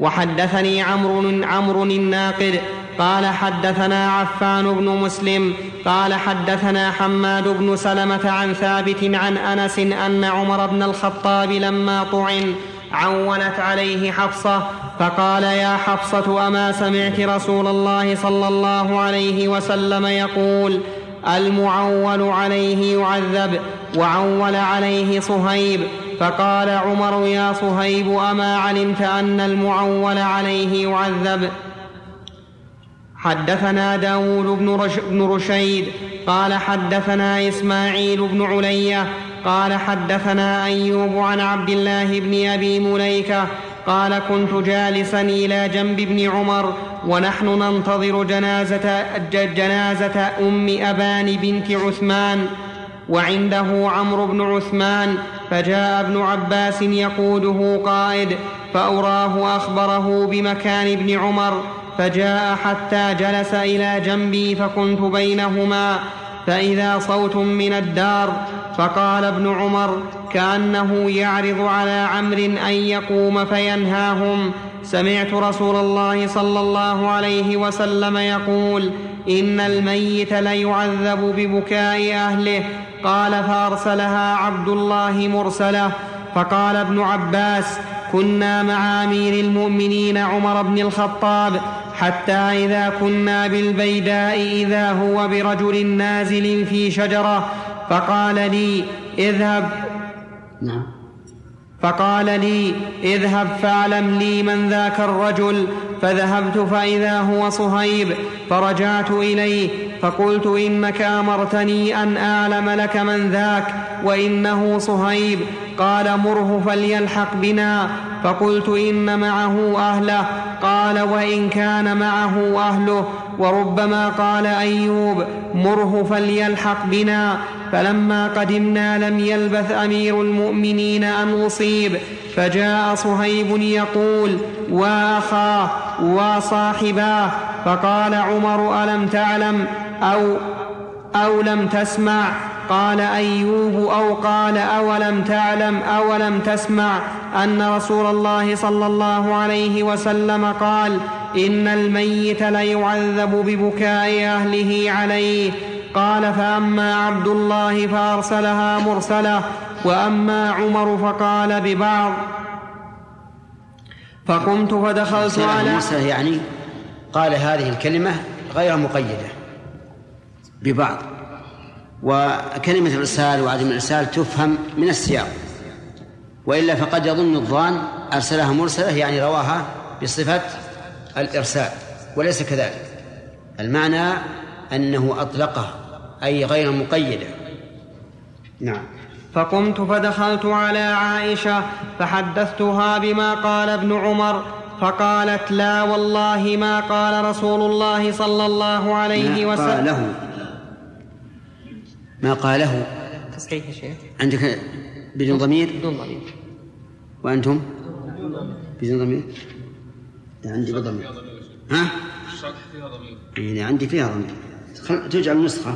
وحدثني عمرو عمرو الناقد قال حدثنا عفان بن مسلم قال حدثنا حماد بن سلمة عن ثابت عن أنس أن عمر بن الخطاب لما طعن عونت عليه حفصة فقال يا حفصة أما سمعت رسول الله صلى الله عليه وسلم يقول المعول عليه يعذب وعول عليه صهيب فقال عمر يا صهيب أما علمت أن المعول عليه يعذب حدثنا داود بن, رش بن رشيد قال حدثنا إسماعيل بن علية قال حدثنا أيوب عن عبد الله بن أبي مليكة قال كنت جالسا إلى جنب ابن عمر ونحن ننتظر جنازة, جنازة أم أبان بنت عثمان وعنده عمرو بن عثمان فجاء ابن عباس يقوده قائد فأراه أخبره بمكان ابن عمر فجاء حتى جلس إلى جنبي فكنت بينهما فإذا صوت من الدار فقال ابن عمر كأنه يعرض على عمرو أن يقوم فينهاهم. سمعت رسول الله صلى الله عليه وسلم يقول إن الميت ليعذب ببكاء أهله. قال فأرسلها عبد الله مرسله. فقال ابن عباس كنا مع أمير المؤمنين عمر بن الخطاب. حتى إذا كنا بالبيداء إذا هو برجل نازل في شجرة فقال لي اذهب. نعم. فقال لي اذهب فاعلم لي من ذاك الرجل. فذهبت فإذا هو صهيب فرجعت إليه فقلت إنك أمرتني أن أعلم لك من ذاك وإنه صهيب. قال مره فليلحق بنا. فقلت إن معه أهله. قال وإن كان معه أهله. وربما قال أيوب مره فليلحق بنا. فلما قدمنا لم يلبث أمير المؤمنين أن أصيب. فجاء صهيب يقول وأخاه وصاحباه. فقال عمر ألم تعلم؟ أو أو لم تسمع؟ قال أيوب أو قال أولم تعلم أولم تسمع أن رسول الله صلى الله عليه وسلم قال إن الميت ليعذب ببكاء أهله عليه. قال فأما عبد الله فأرسلها مرسلة وأما عمر فقال ببعض. فقمت فدخلت على يعني قال هذه الكلمة غير مقيدة ببعض. وكلمة الإرسال وعدم الإرسال تفهم من السياق. وإلا فقد يظن الظان أرسلها مرسلة يعني رواها بصفة الإرسال وليس كذلك. المعنى أنه أطلقه أي غير مقيدة. نعم. فقمت فدخلت على عائشة فحدثتها بما قال ابن عمر فقالت لا والله ما قال رسول الله صلى الله عليه وسلم. قاله ما قاله. تصحيح يا شيخ. عندك بدون ضمير؟ بدون ضمير. وأنتم؟ بدون ضمير. عندي بضمير ها؟ الشرح فيها ضمير يعني عندي فيها ضمير. خل- تجعل نسخة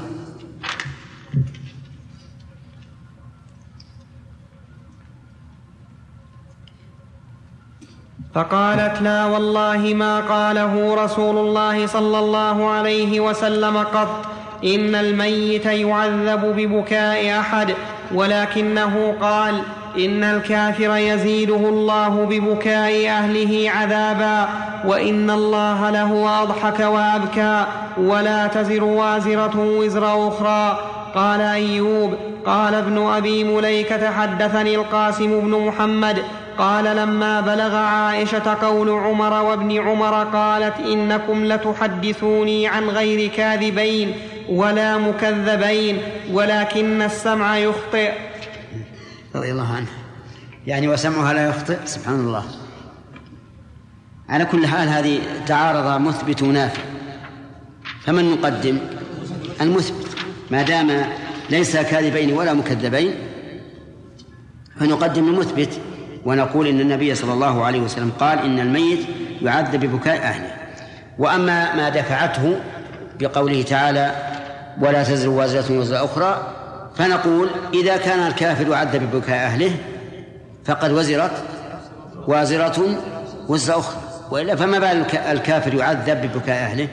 فقالت لا والله ما قاله رسول الله صلى الله عليه وسلم قط. ان الميت يعذب ببكاء احد ولكنه قال ان الكافر يزيده الله ببكاء اهله عذابا وان الله له اضحك وابكى ولا تزر وازره وزر أخرى قال ايوب قال ابن ابي مليكه حدثني القاسم بن محمد قال لما بلغ عائشه قول عمر وابن عمر قالت انكم لتحدثوني عن غير كاذبين ولا مكذبين ولكن السمع يخطئ. رضي الله عنه. يعني وسمعها لا يخطئ؟ سبحان الله. على كل حال هذه تعارض مثبت ونافع. فمن نقدم؟ المثبت. ما دام ليس كاذبين ولا مكذبين فنقدم المثبت ونقول إن النبي صلى الله عليه وسلم قال إن الميت يعذب ببكاء أهله. وأما ما دفعته بقوله تعالى ولا تزر وازرة وزر أخرى فنقول إذا كان الكافر يعذب ببكاء أهله فقد وزرت وازرة وزر أخرى وإلا فما بال الك- الكافر يعذب ببكاء أهله؟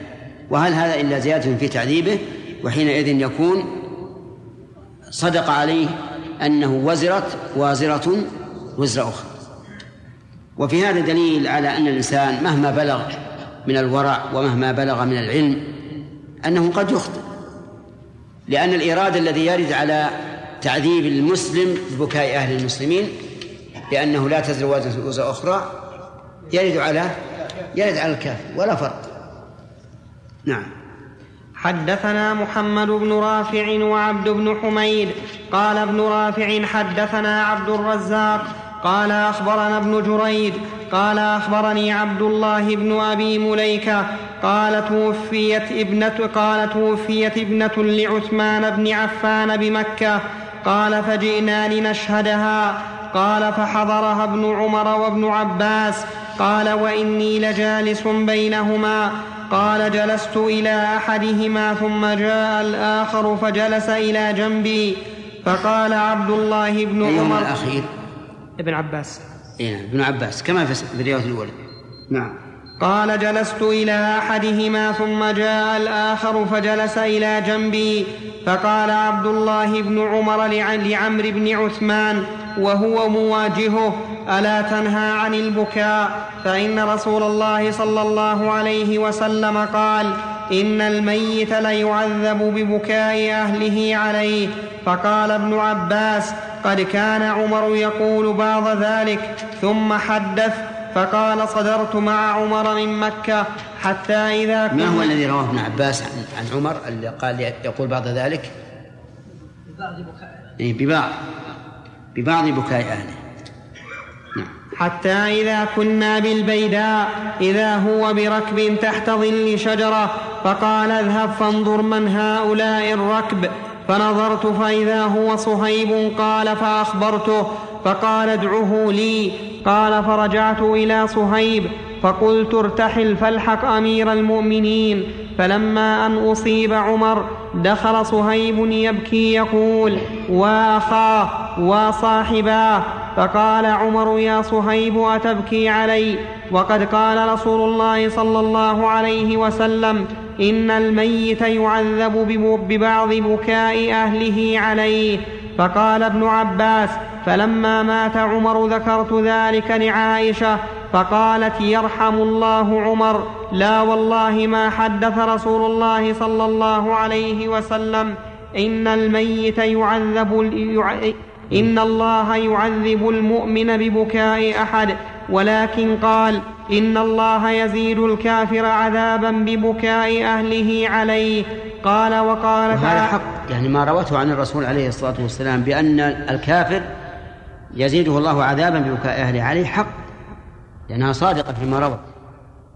وهل هذا إلا زيادة في تعذيبه؟ وحينئذ يكون صدق عليه أنه وزرت وازرة وزر أخرى. وفي هذا دليل على أن الإنسان مهما بلغ من الورع ومهما بلغ من العلم أنه قد يخطئ لأن الاراده الذي يرد على تعذيب المسلم ببكاء أهل المسلمين لأنه لا تزر وزر أخرى يرد على يرد على الكافر ولا فرق. نعم. حدثنا محمد بن رافع وعبد بن حميد قال ابن رافع حدثنا عبد الرزاق قال أخبرنا ابن جريد قال أخبرني عبد الله بن أبي مليكة قال توفيت ابنة قال توفيت ابنة لعثمان بن عفان بمكة. قال فجئنا لنشهدها. قال فحضرها ابن عمر وابن عباس. قال وإني لجالس بينهما. قال جلست إلى أحدهما ثم جاء الآخر فجلس إلى جنبي. فقال عبد الله بن عمر. الأخير؟ ابن عباس. إيه نعم ابن عباس كما في في الرواية الأولى. نعم. قال جلست إلى أحدهما ثم جاء الآخر فجلس إلى جنبي فقال عبد الله بن عمر لع- لعمرو بن عثمان وهو مواجهه ألا تنهى عن البكاء؟ فإن رسول الله صلى الله عليه وسلم قال إن الميت ليعذب ببكاء أهله عليه. فقال ابن عباس قد كان عمر يقول بعض ذلك ثم حدث فقال صدرت مع عمر من مكة حتى إذا ما هو الذي رواه ابن عباس عن, عن عمر اللي قال يقول بعد ذلك؟ ببعض بكاء إيه ببعض. ببعض بكاء أهله نعم. حتى إذا كنا بالبيداء إذا هو بركب تحت ظل شجرة فقال اذهب فانظر من هؤلاء الركب. فنظرت فإذا هو صهيب قال فأخبرته فقال ادعه لي. قال فرجعت إلى صهيب فقلت ارتحل فالحق أمير المؤمنين. فلما أن أصيب عمر دخل صهيب يبكي يقول وأخاه وصاحباه فقال عمر يا صهيب أتبكي علي؟ وقد قال رسول الله صلى الله عليه وسلم إن الميت يعذب ببعض بكاء أهله عليه فقال ابن عباس فلما مات عمر ذكرت ذلك لعائشة فقالت يرحم الله عمر لا والله ما حدث رسول الله صلى الله عليه وسلم إن الميت يعذب إن الله يعذب المؤمن ببكاء أحد ولكن قال إن الله يزيد الكافر عذابا ببكاء أهله عليه. قال وقال هذا حق يعني ما روته عن الرسول عليه الصلاة والسلام بأن الكافر يزيده الله عذابا ببكاء أهله عليه حق لأنها صادقة فيما روت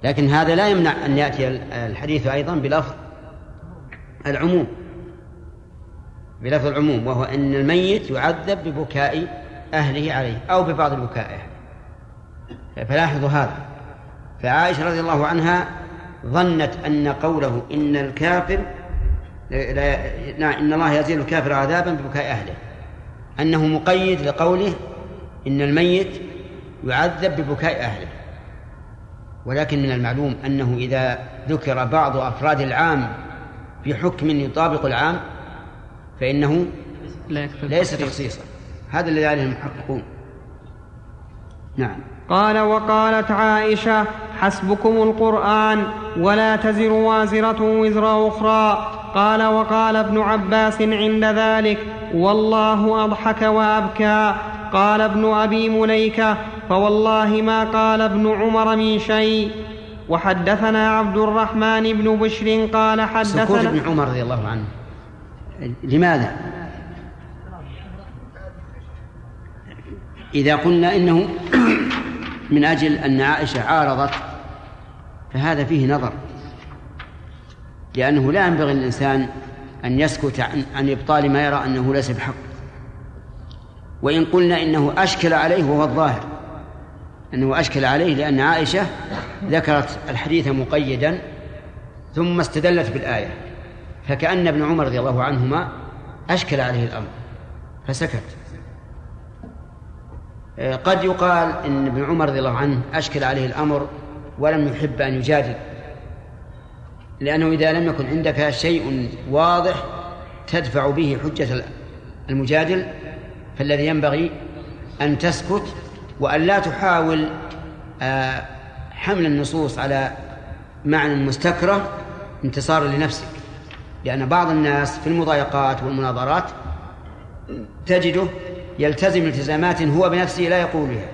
لكن هذا لا يمنع أن يأتي الحديث أيضا بلفظ العموم. بلفظ العموم وهو إن الميت يعذب ببكاء أهله عليه أو ببعض أهله فلاحظوا هذا. فعائشة رضي الله عنها ظنت أن قوله إن الكافر لا إن الله يزيل الكافر عذابا ببكاء أهله. أنه مقيد لقوله إن الميت يعذب ببكاء أهله. ولكن من المعلوم أنه إذا ذكر بعض أفراد العام بحكم يطابق العام فإنه ليس تخصيصا. هذا الذي عليه المحققون. نعم. قال وقالت عائشة حسبكم القرآن ولا تزر وازرة وزر أخرى. قال وقال ابن عباس عند ذلك والله أضحك وأبكى. قال ابن أبي مليكة فوالله ما قال ابن عمر من شيء. وحدثنا عبد الرحمن بن بشر قال حدثنا سكوت ابن عمر رضي الله عنه. لماذا؟ إذا قلنا إنه من أجل أن عائشة عارضت فهذا فيه نظر. لأنه لا ينبغي للإنسان أن يسكت عن, عن إبطال ما يرى أنه ليس بحق. وإن قلنا إنه أشكل عليه وهو الظاهر. أنه أشكل عليه لأن عائشة ذكرت الحديث مقيدا ثم استدلت بالآية. فكأن ابن عمر رضي الله عنهما أشكل عليه الأمر فسكت. قد يقال إن ابن عمر رضي الله عنه أشكل عليه الأمر ولم يحب أن يجادل لأنه إذا لم يكن عندك شيء واضح تدفع به حجة المجادل فالذي ينبغي أن تسكت وأن لا تحاول آه، حمل النصوص على معنى مستكرة انتصارا لنفسك لأن بعض الناس في المضايقات والمناظرات تجده يلتزم التزامات هو بنفسه لا يقول بها.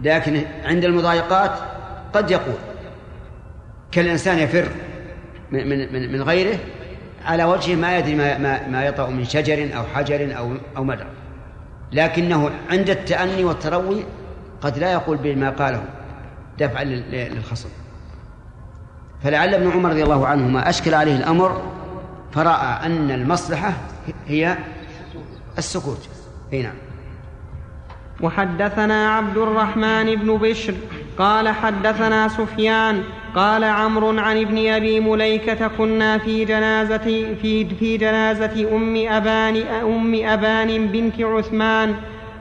لكن عند المضايقات قد يقول. كالإنسان يفر من, من, من غيره على وجهه ما يدري ما, ما, ما يطأ من شجر أو حجر أو, أو مدر. لكنه عند التأني والتروي قد لا يقول بما قاله. دفعا للخصم. فلعل ابن عمر رضي الله عنهما أشكل عليه الأمر فرأى أن المصلحة هي السكوت. إي نعم. وحدثنا عبد الرحمن بن بشر قال حدثنا سفيان قال عمرو عن ابن أبي مليكة كنا في جنازة في في جنازة أم أبان أم أبان بنت عثمان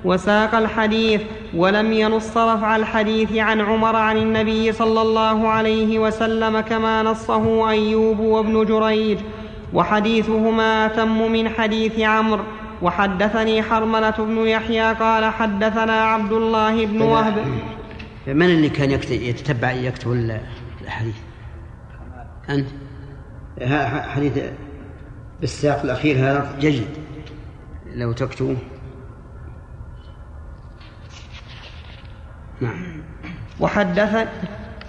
وساق الحديث ولم ينص رفع الحديث عن عمر عن النبي صلى الله عليه وسلم كما نصه أيوب وابن جريج وحديثهما اتم من حديث عمرو وحدثني حرملة بن يحيى قال حدثنا عبد الله بن وهب. من اللي كان يتتبع يكتب الأحاديث؟ أنت. حديث بالساق الأخير هذا جيد. لو تكتبه. نعم. وحدث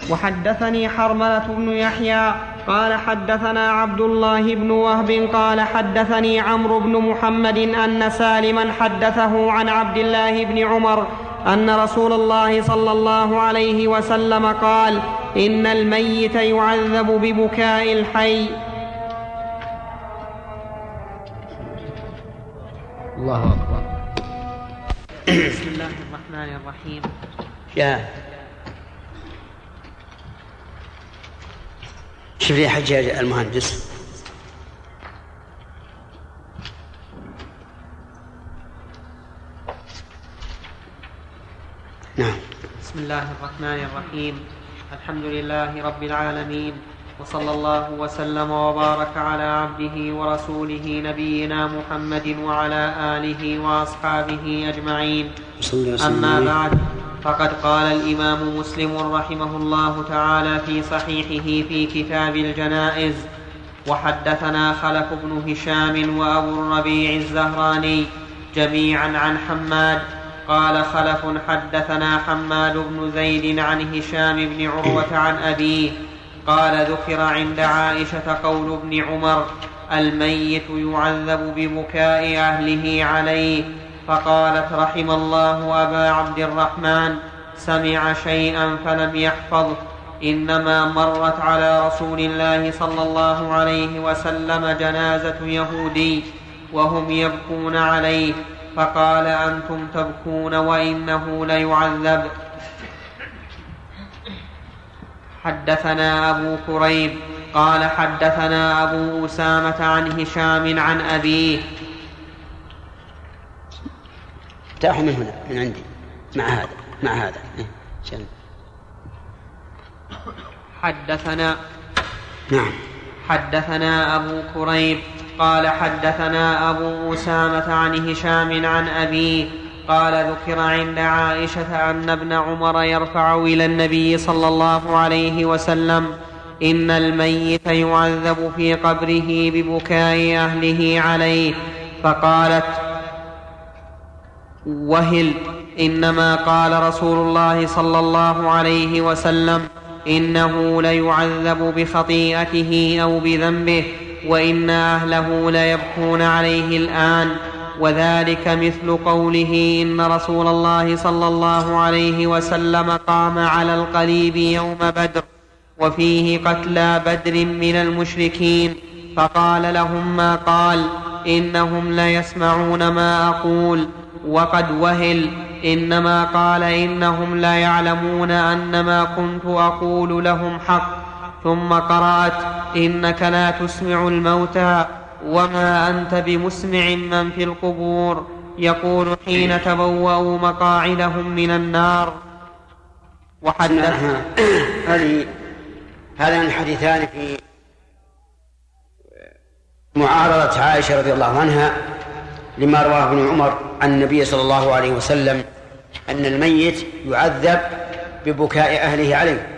وحدثني حرملة بن يحيى قال حدثنا عبد الله بن وهب قال حدثني عمرو بن محمد أن سالما حدثه عن عبد الله بن عمر أن رسول الله صلى الله عليه وسلم قال إن الميت يعذب ببكاء الحي. الله أكبر. بسم الله الرحمن الرحيم. شوف لي حجاج المهندس. نعم. بسم الله الرحمن الرحيم. الحمد لله رب العالمين. وصلى الله وسلم وبارك على عبده ورسوله نبينا محمد وعلى آله وأصحابه أجمعين. أما بعد فقد قال الإمام مسلم رحمه الله تعالى في صحيحه في كتاب الجنائز وحدثنا خلف بن هشام وأبو الربيع الزهراني جميعا عن حماد. قال خلف حدثنا حماد بن زيد عن هشام بن عروة عن أبيه قال ذكر عند عائشة قول ابن عمر الميت يعذب ببكاء أهله عليه. فقالت رحم الله أبا عبد الرحمن سمع شيئا فلم يحفظه. إنما مرت على رسول الله صلى الله عليه وسلم جنازة يهودي وهم يبكون عليه. فقال أنتم تبكون وإنه ليعذب. حدثنا أبو كريب قال حدثنا أبو أسامة عن هشام عن أبيه. افتحوا من هنا من عندي. مع هذا مع هذا. إيه، حدثنا نعم. حدثنا أبو كريب قال حدثنا أبو أسامة عن هشام عن أبيه. قال ذكر عند عائشة أن ابن عمر يرفع إلى النبي صلى الله عليه وسلم إن الميت يعذب في قبره ببكاء أهله عليه فقالت وهل إنما قال رسول الله صلى الله عليه وسلم إنه ليعذب بخطيئته أو بذنبه وإن أهله ليبكون عليه الآن؟ وذلك مثل قوله إن رسول الله صلى الله عليه وسلم قام على القليب يوم بدر وفيه قتلى بدر من المشركين فقال لهم ما قال إنهم ليسمعون ما أقول وقد وهل إنما قال إنهم لا يعلمون أن ما كنت أقول لهم حق ثم قرأت إنك لا تسمع الموتى وما انت بمسمع من في القبور يقول حين تبوأوا مقاعدهم من النار وحدث هذه هذان الحديثان في معارضة عائشة رضي الله عنها لما رواه ابن عمر عن النبي صلى الله عليه وسلم أن الميت يعذب ببكاء أهله عليه.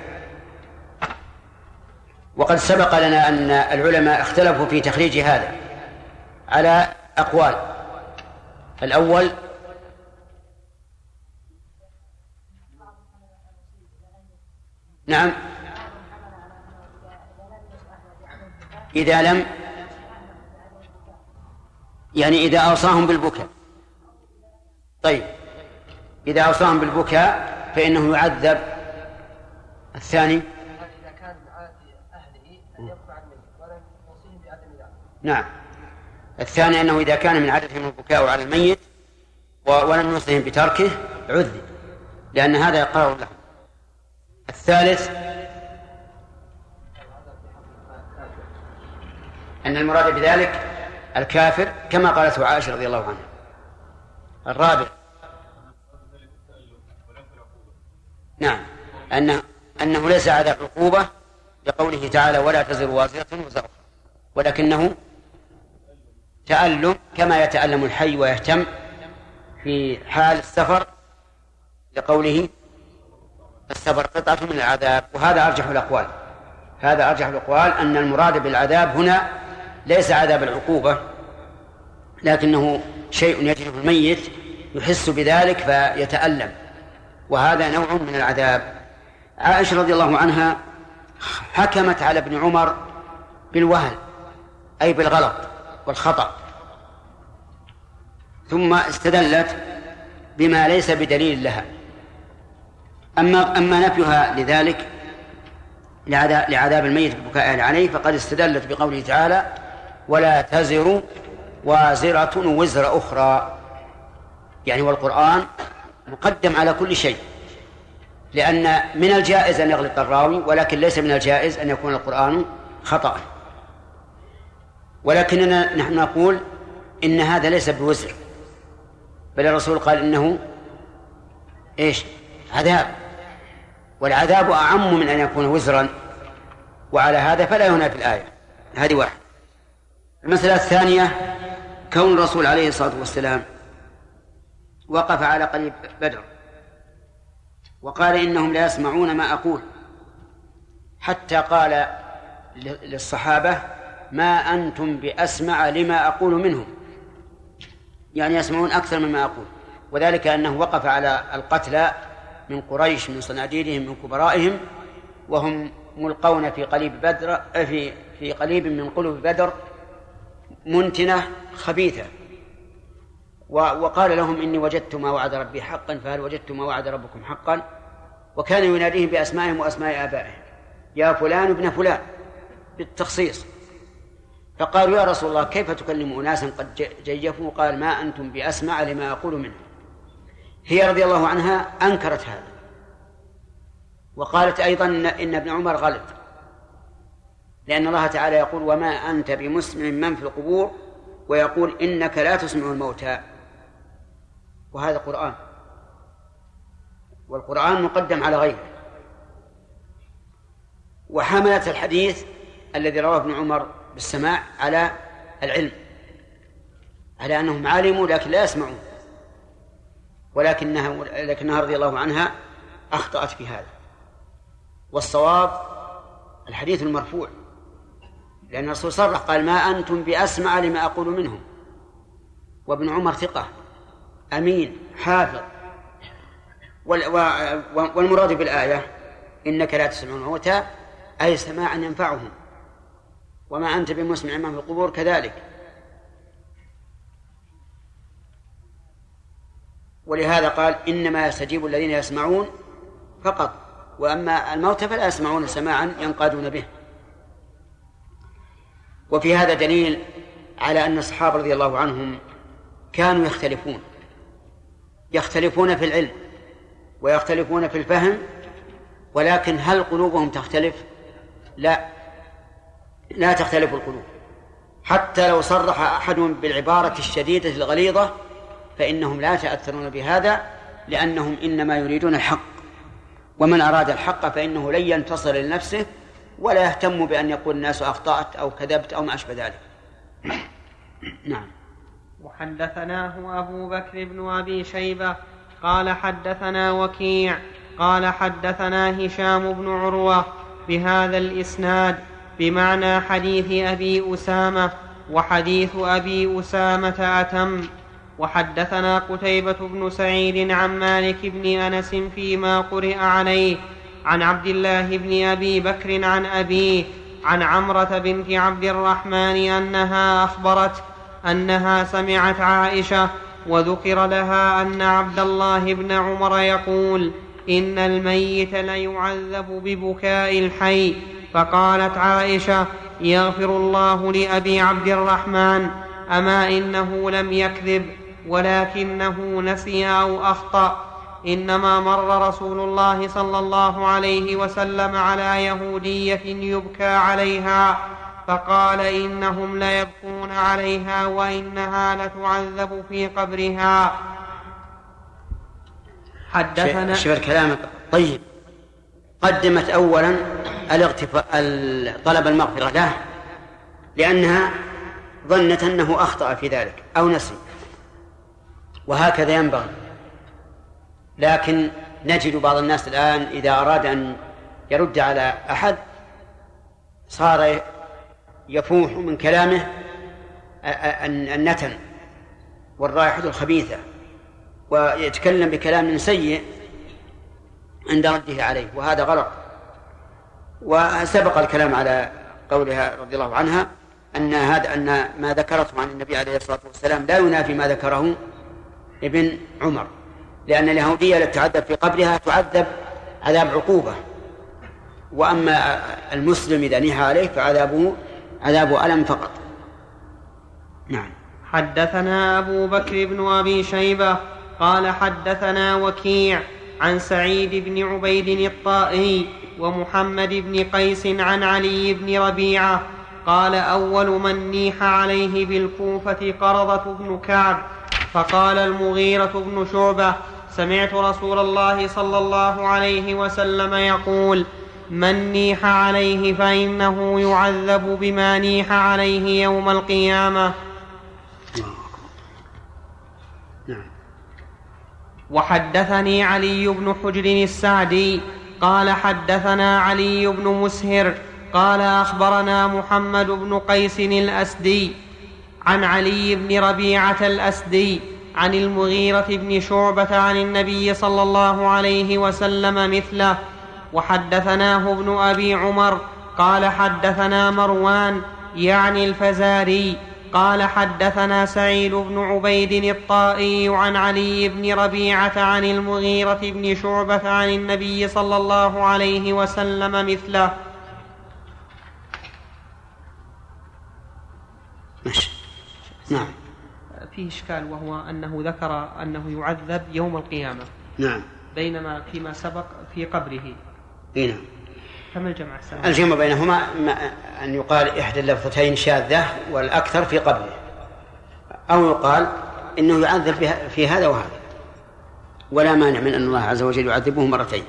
وقد سبق لنا أن العلماء اختلفوا في تخريج هذا على أقوال. الأول نعم. إذا لم يعني إذا أوصاهم بالبكاء. طيب. إذا أوصاهم بالبكاء فإنه يعذب. الثاني إذا كان من عادة أهله أن يبكى عن الميت ولم يوصيهم بعدم ذلك نعم. الثاني أنه إذا كان من عادتهم البكاء على الميت ولم يوصيهم بتركه عذب لأن هذا يقرأ له الثالث أن المراد بذلك الكافر كما قالته عائشة رضي الله عنها. الرابع نعم. أنه أنه ليس عذاب عقوبة لقوله تعالى ولا تزر وازرة وزر ولكنه تألم كما يتألم الحي ويهتم في حال السفر لقوله السفر قطعة من العذاب وهذا أرجح الأقوال. هذا أرجح الأقوال أن المراد بالعذاب هنا ليس عذاب العقوبة لكنه شيء يجري الميت يحس بذلك فيتألم وهذا نوع من العذاب. عائشة رضي الله عنها حكمت على ابن عمر بالوهن أي بالغلط. والخطأ. ثم استدلت بما ليس بدليل لها. أما أما نفيها لذلك لعذاب الميت ببكاء عليه فقد استدلت بقوله تعالى ولا تزر وازرة وزر أخرى. يعني والقرآن مقدم على كل شيء لأن من الجائز أن يغلط الراوي ولكن ليس من الجائز أن يكون القرآن خطأ. ولكننا نحن نقول إن هذا ليس بوزر. بل الرسول قال إنه إيش؟ عذاب. والعذاب أعم من أن يكون وزرا. وعلى هذا فلا ينافي الآية. هذه واحد. المسألة الثانية كون الرسول عليه الصلاة والسلام وقف على قريب بدر. وقال إنهم لا يسمعون ما أقول. حتى قال للصحابة ما أنتم بأسمع لما أقول منهم. يعني يسمعون أكثر مما أقول. وذلك أنه وقف على القتلى من قريش من صناديدهم من كبرائهم وهم ملقون في قليب بدر في في قليب من قلوب بدر منتنة خبيثة. وقال لهم إني وجدت ما وعد ربي حقا فهل وجدتم ما وعد ربكم حقا؟ وكان يناديهم بأسمائهم وأسماء آبائهم. يا فلان ابن فلان. بالتخصيص. فقالوا يا رسول الله كيف تكلم أناسا قد جيفوا؟ قال ما أنتم بأسمع لما أقول منه هي رضي الله عنها أنكرت هذا. وقالت أيضا إن ابن عمر غلط. لأن الله تعالى يقول وما أنت بمسمع من في القبور؟ ويقول إنك لا تسمع الموتى. وهذا قرآن. والقرآن مقدم على غيره. وحملت الحديث الذي رواه ابن عمر بالسماع على العلم على أنهم علموا لكن لا يسمعون ولكنها لكنها رضي الله عنها أخطأت في هذا. والصواب الحديث المرفوع لأن الرسول صرح قال ما أنتم بأسمع لما أقول منهم. وابن عمر ثقة أمين حافظ. والمراد بالآية إنك لا تسمع الموتى أي سماعا ينفعهم. وما أنت بمسمع من في القبور كذلك. ولهذا قال إنما يستجيب الذين يسمعون فقط وأما الموتى فلا يسمعون سماعا ينقادون به. وفي هذا دليل على أن الصحابة رضي الله عنهم كانوا يختلفون يختلفون في العلم ويختلفون في الفهم ولكن هل قلوبهم تختلف؟ لا. لا تختلف القلوب. حتى لو صرح أحدهم بالعبارة الشديدة الغليظة فإنهم لا يتأثرون بهذا لأنهم إنما يريدون الحق. ومن أراد الحق فإنه لن ينتصر لنفسه ولا يهتم بأن يقول الناس أخطأت أو كذبت أو ما أشبه ذلك. نعم. وحدثناه أبو بكر بن أبي شيبة قال حدثنا وكيع قال حدثنا هشام بن عروة بهذا الإسناد بمعنى حديث أبي أسامة وحديث أبي أسامة أتم. وحدثنا قتيبة بن سعيد عن مالك بن أنس فيما قرئ عليه عن عبد الله بن أبي بكر عن أبيه عن عمرة بنت عبد الرحمن أنها أخبرت أنها سمعت عائشة وذكر لها أن عبد الله بن عمر يقول إن الميت ليعذب ببكاء الحي فقالت عائشة يغفر الله لأبي عبد الرحمن أما إنه لم يكذب ولكنه نسي أو أخطأ. إنما مر رسول الله صلى الله عليه وسلم على يهودية يبكى عليها فقال إنهم ليبكون عليها وإنها لتعذب في قبرها. حدثنا شوف الكلام. طيب قدمت أولا الاغتفاء طلب المغفرة له لأنها ظنت أنه أخطأ في ذلك أو نسي. وهكذا ينبغي. لكن نجد بعض الناس الآن إذا أراد أن يرد على أحد صار يفوح من كلامه النتن والرائحة الخبيثة ويتكلم بكلام سيء عند رده عليه وهذا غلط. وسبق الكلام على قولها رضي الله عنها أن هذا أن ما ذكرته عن النبي عليه الصلاة والسلام لا ينافي ما ذكره ابن عمر لأن اليهودية التي تعذب في قبرها تعذب عذاب عقوبة وأما المسلم إذا نيح عليه فعذابه عذاب ألم فقط. نعم. حدثنا أبو بكر بن أبي شيبة قال حدثنا وكيع عن سعيد بن عبيد الطائي ومحمد بن قيس عن علي بن ربيعة قال أول من نيح عليه بالكوفة قرضة بن كعب فقال المغيرة بن شعبة سمعت رسول الله صلى الله عليه وسلم يقول من نيح عليه فإنه يعذب بما نيح عليه يوم القيامة. وحدثني علي بن حجر السعدي قال حدثنا علي بن مسهر قال أخبرنا محمد بن قيس الأسدي عن علي بن ربيعة الأسدي عن المغيرة بن شعبة عن النبي صلى الله عليه وسلم مثله وحدثناه ابن أبي عمر قال حدثنا مروان يعني الفزاري قال حدثنا سعيد بن عبيد الطائي عن علي بن ربيعة عن المغيرة بن شعبة عن النبي صلى الله عليه وسلم مثله. ماشي. نعم. فيه إشكال وهو أنه ذكر أنه يعذب يوم القيامة. نعم. بينما فيما سبق في قبره. اي نعم. كما الجمع السلام الجمع بينهما ما أن يقال إحدى اللفظتين شاذة والأكثر في قبله. أو يقال إنه يعذب في هذا وهذا. ولا مانع من أن الله عز وجل يعذبه مرتين.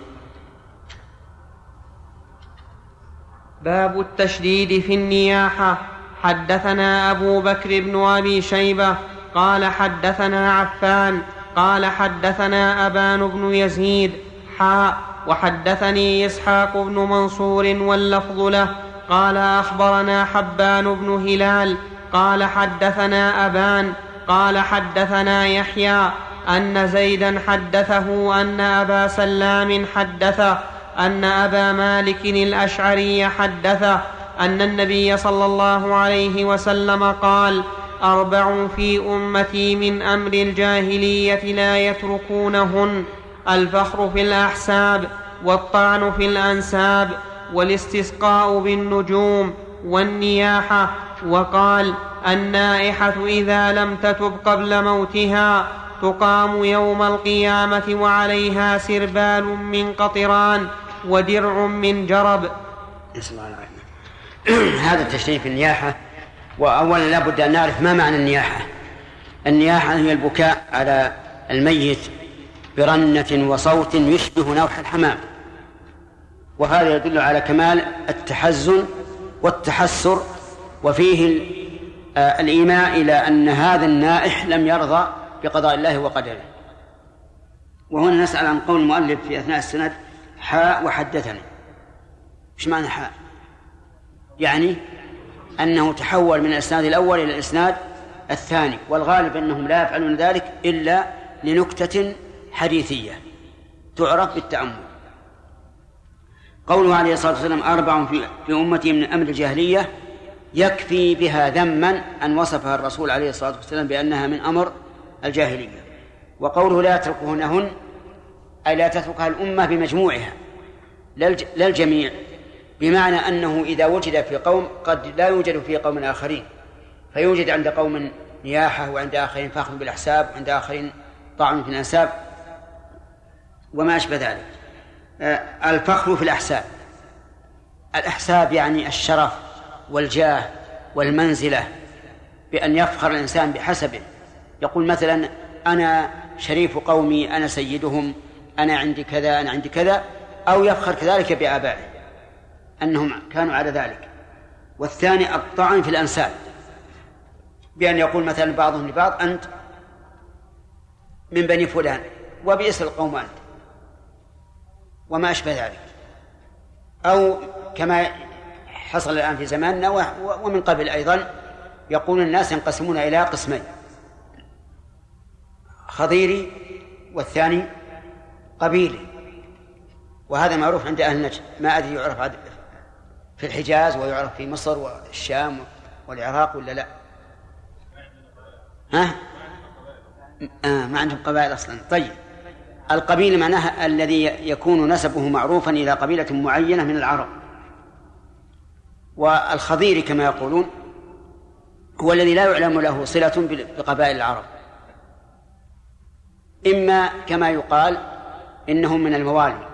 باب التشديد في النياحة. حدثنا أبو بكر بن أبي شيبة قال حدثنا عفان قال حدثنا أبان بن يزيد. حاء. وحدثني إسحاق بن منصور واللفظ له قال أخبرنا حبان بن هلال قال حدثنا أبان قال حدثنا يحيى أن زيدا حدثه أن أبا سلام حدثه أن أبا مالك الأشعري حدثه أن النبي صلى الله عليه وسلم قال أربع في أمتي من أمر الجاهلية لا يتركونهن. الفخر في الأحساب والطعن في الأنساب والاستسقاء بالنجوم والنياحة. وقال النائحة إذا لم تتب قبل موتها تقام يوم القيامة وعليها سربال من قطران ودرع من جرب. نسأل الله العافية. هذا التشريف النياحة. وأولا لا بد أن نعرف ما معنى النياحة. النياحة هي البكاء على الميت برنة وصوت يشبه نوح الحمام. وهذا يدل على كمال التحزن والتحسر وفيه آه، الإيماء إلى أن هذا النائح لم يرضى بقضاء الله وقدره. وهنا نسأل عن قول المؤلف في أثناء السند حاء وحدثني. إيش معنى حاء؟ يعني أنه تحول من الإسناد الأول إلى الإسناد الثاني والغالب أنهم لا يفعلون ذلك إلا لنكتة حديثية تعرف بالتأمل. قوله عليه الصلاة والسلام أربع في, أمتي من أمر الجاهلية يكفي بها ذما أن وصفها الرسول عليه الصلاة والسلام بأنها من أمر الجاهلية. وقوله لا يتركهنهن أي لا تتركها الأمة بمجموعها. لا الجميع بمعنى أنه إذا وجد في قوم قد لا يوجد في قوم آخرين. فيوجد عند قوم نياحة وعند آخرين فخر بالأحساب وعند آخرين طعن في الأنساب. وما أشبه ذلك. آه، الفخر في الأحساب. الأحساب يعني الشرف والجاه والمنزلة بأن يفخر الإنسان بحسبه. يقول مثلا أنا شريف قومي أنا سيدهم أنا عندي كذا أنا عندي كذا أو يفخر كذلك بآبائه أنهم كانوا على ذلك. والثاني الطعن في الأنساب. بأن يقول مثلا بعضهم لبعض أنت من بني فلان وبئس القوم أنت. وما أشبه ذلك. أو كما حصل الآن في زماننا ومن قبل أيضا يقول الناس ينقسمون إلى قسمين. خضيري والثاني قبيلي. وهذا معروف عند أهل نجد ما أدري يعرف في الحجاز ويعرف في مصر والشام والعراق ولا لا. ها؟ آه ما عندهم قبائل أصلا. طيب. القبيلة معناها الذي يكون نسبه معروفا إلى قبيلة معينة من العرب. والخضيري كما يقولون هو الذي لا يعلم له صلة بقبائل العرب. إما كما يقال إنهم من الموالي.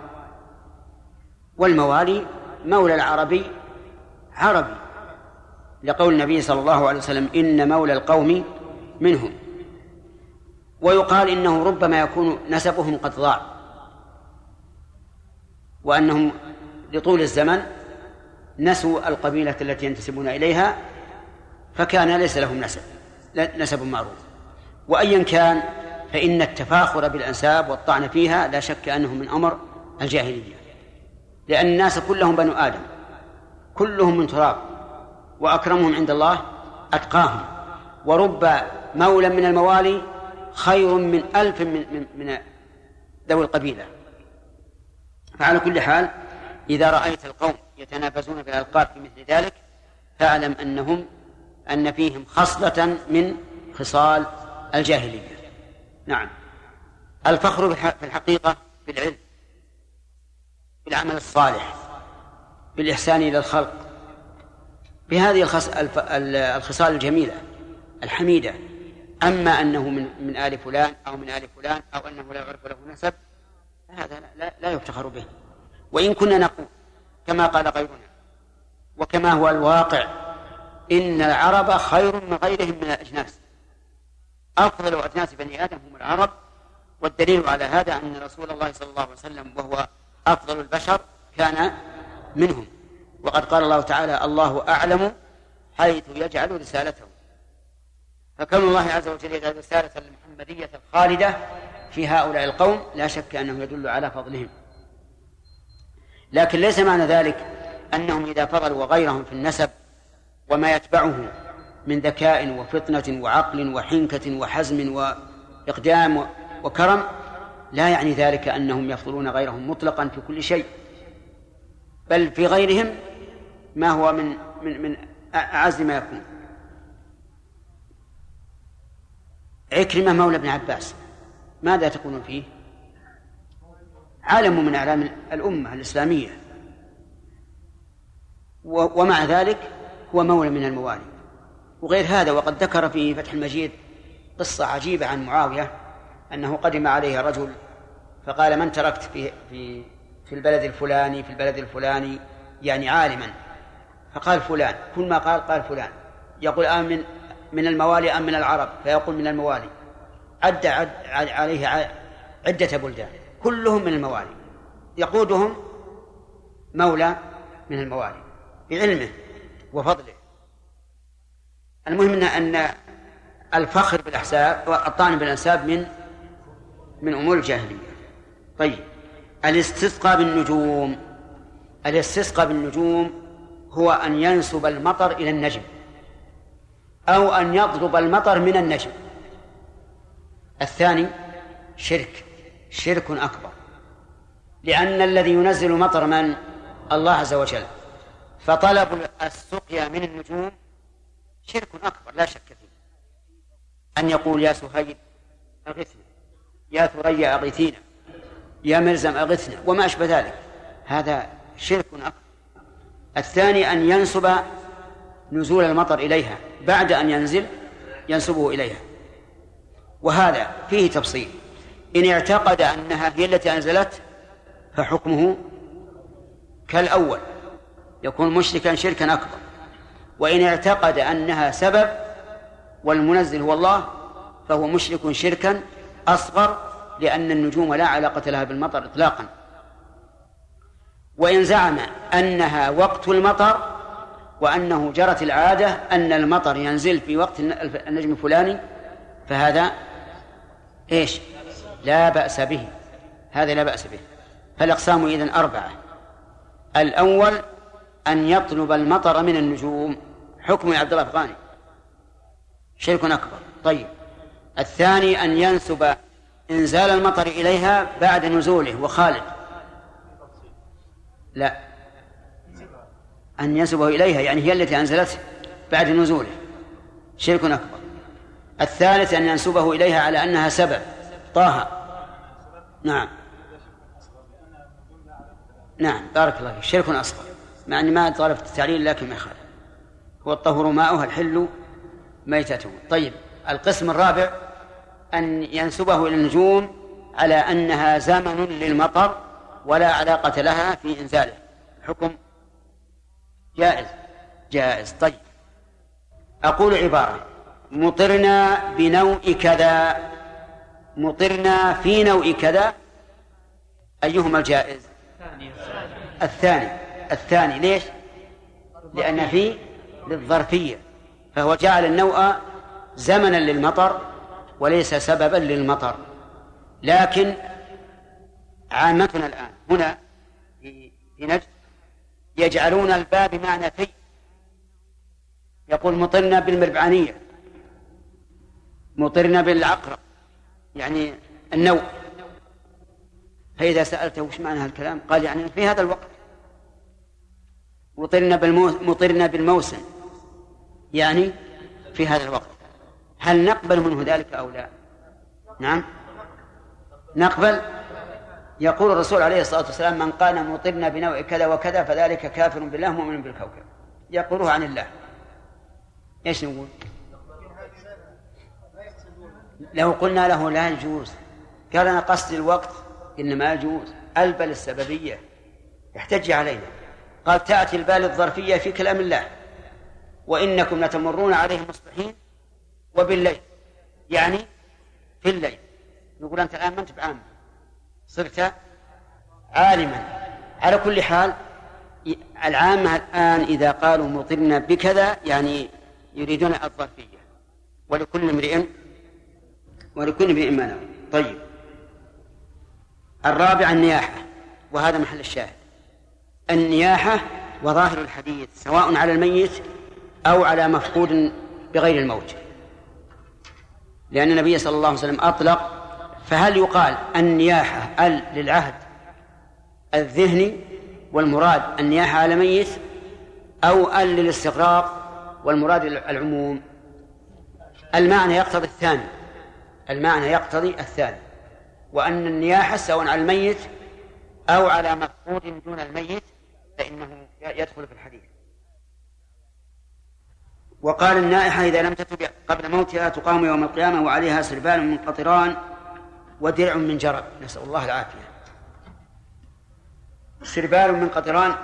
والموالي مولى العربي عربي لقول النبي صلى الله عليه وسلم إن مولى القوم منهم. ويقال إنه ربما يكون نسبهم قد ضاع وأنهم لطول الزمن نسوا القبيلة التي ينتسبون إليها فكان ليس لهم نسب نسب معروف. وأيا كان فإن التفاخر بالأنساب والطعن فيها لا شك أنه من أمر الجاهلية لأن الناس كلهم بنو آدم كلهم من تراب وأكرمهم عند الله أتقاهم. ورب مولى من الموالي خير من ألف من, من, من ذوي القبيلة. فعلى كل حال إذا رأيت القوم يتنافسون في الألقاب في مثل ذلك فاعلم أنهم أن فيهم خصلة من خصال الجاهلية. نعم. الفخر في الحقيقة بالعلم بالعمل الصالح بالإحسان إلى الخلق بهذه الخصال الجميلة الحميدة. أما أنه من من آل فلان أو من آل فلان أو أنه لا يعرف له نسب هذا لا, لا يفتخر به. وإن كنا نقول كما قال غيرنا وكما هو الواقع إن العرب خير من غيرهم من الأجناس. أفضل أجناس بني آدم هم العرب والدليل على هذا أن رسول الله صلى الله عليه وسلم وهو أفضل البشر كان منهم. وقد قال الله تعالى الله أعلم حيث يجعل رسالته. فكون الله عز وجل يجعل رسالة المحمدية الخالدة في هؤلاء القوم لا شك أنه يدل على فضلهم. لكن ليس معنى ذلك أنهم إذا فضلوا غيرهم في النسب وما يتبعه من ذكاء وفطنة وعقل وحنكة وحزم وإقدام وكرم لا يعني ذلك أنهم يفضلون غيرهم مطلقا في كل شيء. بل في غيرهم ما هو من من من أعز ما يكون. عكرمة مولى ابن عباس. ماذا تقولون فيه؟ عالم من أعلام الأمة الإسلامية. ومع ذلك هو مولى من الموالي. وغير هذا وقد ذكر في فتح المجيد قصة عجيبة عن معاوية أنه قدم عليه رجل فقال من تركت في في في البلد الفلاني في البلد الفلاني؟ يعني عالما. فقال فلان. كل ما قال قال فلان. يقول آمن من الموالي أم من العرب؟ فيقول من الموالي. عد, عد عليه عدة بلدان كلهم من الموالي. يقودهم مولى من الموالي بعلمه وفضله. المهم أن الفخر بالأحساب والطعن بالأنساب من من أمور الجاهلية. طيب الاستسقاء بالنجوم. الاستسقاء بالنجوم هو أن ينسب المطر إلى النجم. أو أن يطلب المطر من النجم. الثاني شرك. شرك أكبر. لأن الذي ينزل مطر من؟ الله عز وجل. فطلب السقيا من النجوم شرك أكبر لا شك فيه. أن يقول يا سهيل أغثنا يا ثريا أغثينا. يا ملزم أغثنا. وما أشبه ذلك. هذا شرك أكبر. الثاني أن ينسب نزول المطر إليها. بعد أن ينزل ينسبه إليها. وهذا فيه تفصيل. إن اعتقد أنها هي التي أنزلت فحكمه كالأول. يكون مشركا شركا أكبر. وإن اعتقد أنها سبب والمنزل هو الله فهو مشرك شركا أصغر لأن النجوم لا علاقة لها بالمطر إطلاقا. وإن زعم أنها وقت المطر وأنه جرت العادة أن المطر ينزل في وقت النجم الفلاني فهذا إيش؟ لا بأس به. هذا لا بأس به. فالأقسام إذن أربعة. الأول أن يطلب المطر من النجوم. حكم عبد الله الأفغاني شرك أكبر. طيب. الثاني أن ينسب إنزال المطر إليها بعد نزوله. وخالد. لا. أن ينسبه إليها يعني هي التي أنزلته بعد نزوله. شرك أكبر. الثالث أن ينسبه إليها على أنها سبب. طه. نعم. نعم بارك الله فيك. شرك أصغر. مع أني ما طالبت التعليل لكن ما يخالف. هو الطهر ماؤها الحل ميتته. طيب القسم الرابع أن ينسبه إلى النجوم على أنها زمن للمطر ولا علاقة لها في إنزاله. حكم جائز. جائز. طيب. أقول عبارة. مطرنا بنوء كذا. مطرنا في نوء كذا. أيهما الجائز؟ الثاني. الثاني. ليش؟ لأن في للظرفية. فهو جعل النوء زمنا للمطر وليس سببا للمطر. لكن عامتنا الآن هنا في نجد يجعلون الباء بمعنى في يقول مطرنا بالمربعانية مطرنا بالعقرب يعني النوء فإذا سألته وش معنى هالكلام قال يعني في هذا الوقت. مطرنا بالمو... مطرنا بالموسم يعني في هذا الوقت. هل نقبل منه ذلك أو لا؟ نعم. نقبل؟ يقول الرسول عليه الصلاة والسلام من قال مطرنا بنوع كذا وكذا فذلك كافر بالله مؤمن بالكوكب. يقوله عن الله. إيش نقول؟ لو قلنا له لا يجوز. قال أنا قصدي الوقت إنما يجوز. البل السببية. يحتج علينا. قال تأتي البال الظرفية في كلام الله. وإنكم لتمرون عليهم مصبحين وبالليل. يعني في الليل. نقول أنت الآن ما أنت بعام صرت عالما. على كل حال العامة الآن إذا قالوا مطرنا بكذا يعني يريدون الظرفية. ولكل امرئ ولكل امرئ ما نوى طيب. الرابع النياحة وهذا محل الشاهد. النياحة وظاهر الحديث سواء على الميت أو على مفقود بغير الموت. لأن النبي صلى الله عليه وسلم أطلق فهل يقال النياحة ال للعهد الذهني والمراد النياحة على ميت أو ال للاستغراق والمراد العموم؟ المعنى يقتضي الثاني المعنى يقتضي الثاني وأن النياحة سواء على الميت أو على مفقود دون الميت فإنه يدخل في الحديث. وقال النائحة إذا لم تتب قبل موتها تقام يوم القيامة وعليها سربال من قطران ودرع من جرب. نسأل الله العافية. سربال من قطران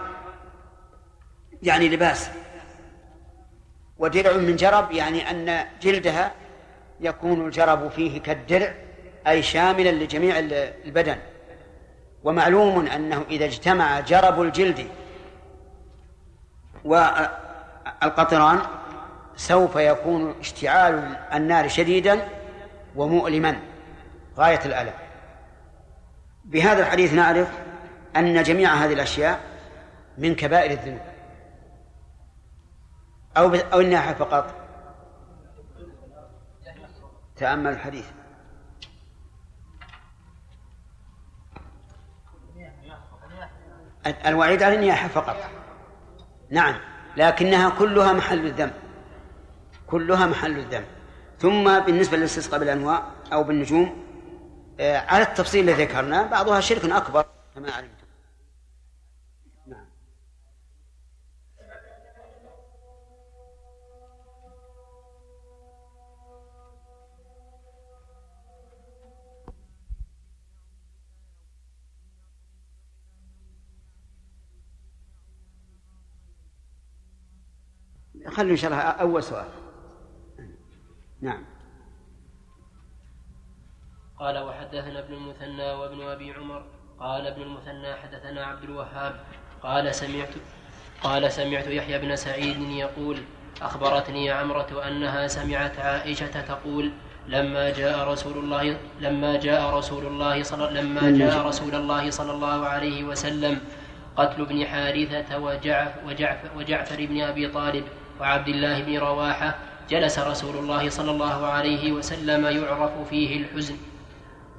يعني لباس. ودرع من جرب يعني أن جلدها يكون الجرب فيه كالدرع أي شاملا لجميع البدن. ومعلوم أنه إذا اجتمع جرب الجلد والقطران سوف يكون اشتعال النار شديدا ومؤلما. غاية الألم. بهذا الحديث نعرف أن جميع هذه الأشياء من كبائر الذنوب. أو أو الناحية فقط. تأمل الحديث. الوعيد على النياحة فقط. نعم. لكنها كلها محل الذنب. كلها محل الذنب. ثم بالنسبة للاستسقاء بالأنواع أو بالنجوم على التفصيل الذي ذكرناه بعضها شرك أكبر. كما علمتم نعم. خلوا إن شاء الله أول سؤال. نعم. قال وحدثنا ابن المثنى وابن أبي عمر قال ابن المثنى حدثنا عبد الوهاب قال سمعت قال سمعت يحيى بن سعيد يقول أخبرتني عمرة أنها سمعت عائشة تقول لما جاء رسول الله لما جاء رسول الله صلى لما جاء رسول الله صلى الله عليه وسلم قتل ابن حارثة وجعفر, وجعفر, وجعفر بن أبي طالب وعبد الله بن رواحة جلس رسول الله صلى الله عليه وسلم يعرف فيه الحزن.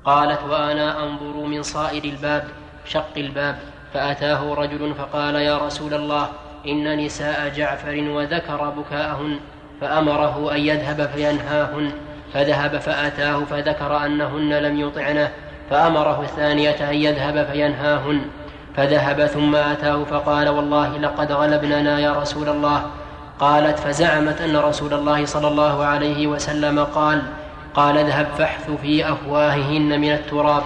قالت وأنا أنظر من صائر الباب شق الباب فأتاه رجل فقال يا رسول الله إن نساء جعفر وذكر بكاءهن فأمره أن يذهب فينهاهن فذهب فأتاه فذكر أنهن لم يطعنه فأمره الثانية أن يذهب فينهاهن فذهب ثم أتاه فقال والله لقد غلبننا يا رسول الله قالت فزعمت أن رسول الله صلى الله عليه وسلم قال قال اذهب فاحث في أفواههن من التراب.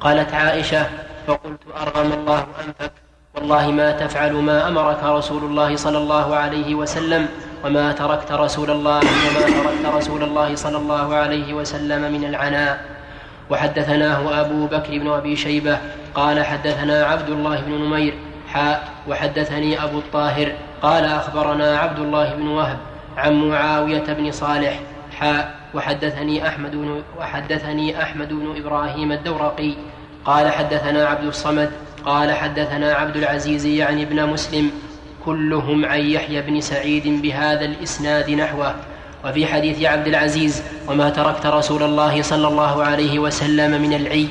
قالت عائشة فقلت أرغم الله أنفك. والله ما تفعل ما أمرك رسول الله صلى الله عليه وسلم وما تركت رسول الله وما تركت رسول الله صلى الله عليه وسلم من العناء. وحدثناه أبو بكر بن أبي شيبة قال حدثنا عبد الله بن نمير حاء وحدثني أبو الطاهر قال أخبرنا عبد الله بن وهب عن معاوية بن صالح حاء وحدثني أحمد بن وحدثني أحمد بن إبراهيم الدورقي قال حدثنا عبد الصمد قال حدثنا عبد العزيز يعني ابن مسلم كلهم عن يحيى بن سعيد بهذا الإسناد نحوه. وفي حديث عبد العزيز وما تركت رسول الله صلى الله عليه وسلم من العي.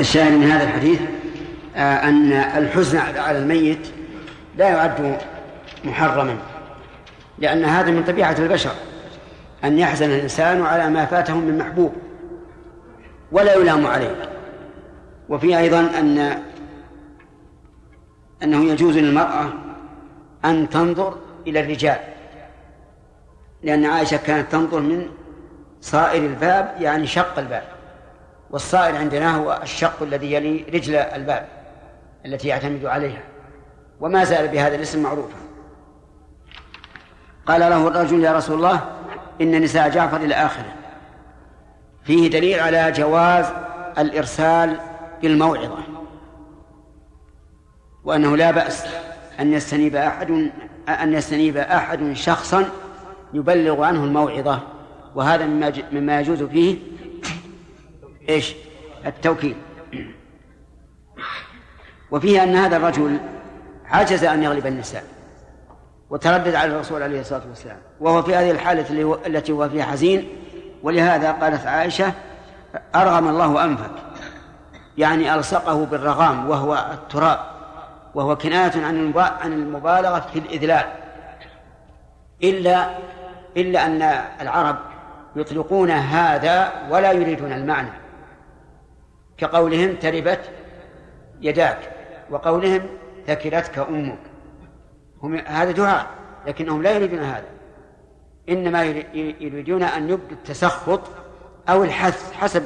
الشاهد من هذا الحديث آه، أن الحزن على الميت لا يعد محرما. لأن هذا من طبيعة البشر أن يحزن الإنسان على ما فاته من محبوب ولا يلام عليه. وفي أيضا أن أنه يجوز للمرأة أن تنظر إلى الرجال لأن عائشة كانت تنظر من صائر الباب يعني شق الباب والصائر عندنا هو الشق الذي يلي رجل الباب التي يعتمد عليها وما زال بهذا الاسم معروفا. قال له الرجل يا رسول الله إن نساء جعفر إلى آخره فيه دليل على جواز الإرسال بالموعظة وأنه لا بأس أن يستنيب أحد أن يستنيب أحد شخصا يبلغ عنه الموعظة وهذا مما مما يجوز فيه إيش؟ التوكيل. وفيه أن هذا الرجل عجز أن يغلب النساء. وتردد على الرسول عليه الصلاة والسلام. وهو في هذه الحالة التي هو فيها حزين. ولهذا قالت عائشة أرغم الله أنفك. يعني ألصقه بالرغام وهو التراب. وهو كناية عن عن المبالغة في الإذلال. إلا إلا أن العرب يطلقون هذا ولا يريدون المعنى. كقولهم تربت يداك وقولهم ثكلتك أمك. هم هذا دعاء لكنهم لا يريدون هذا. إنما يريدون أن يبدوا التسخط أو الحث حسب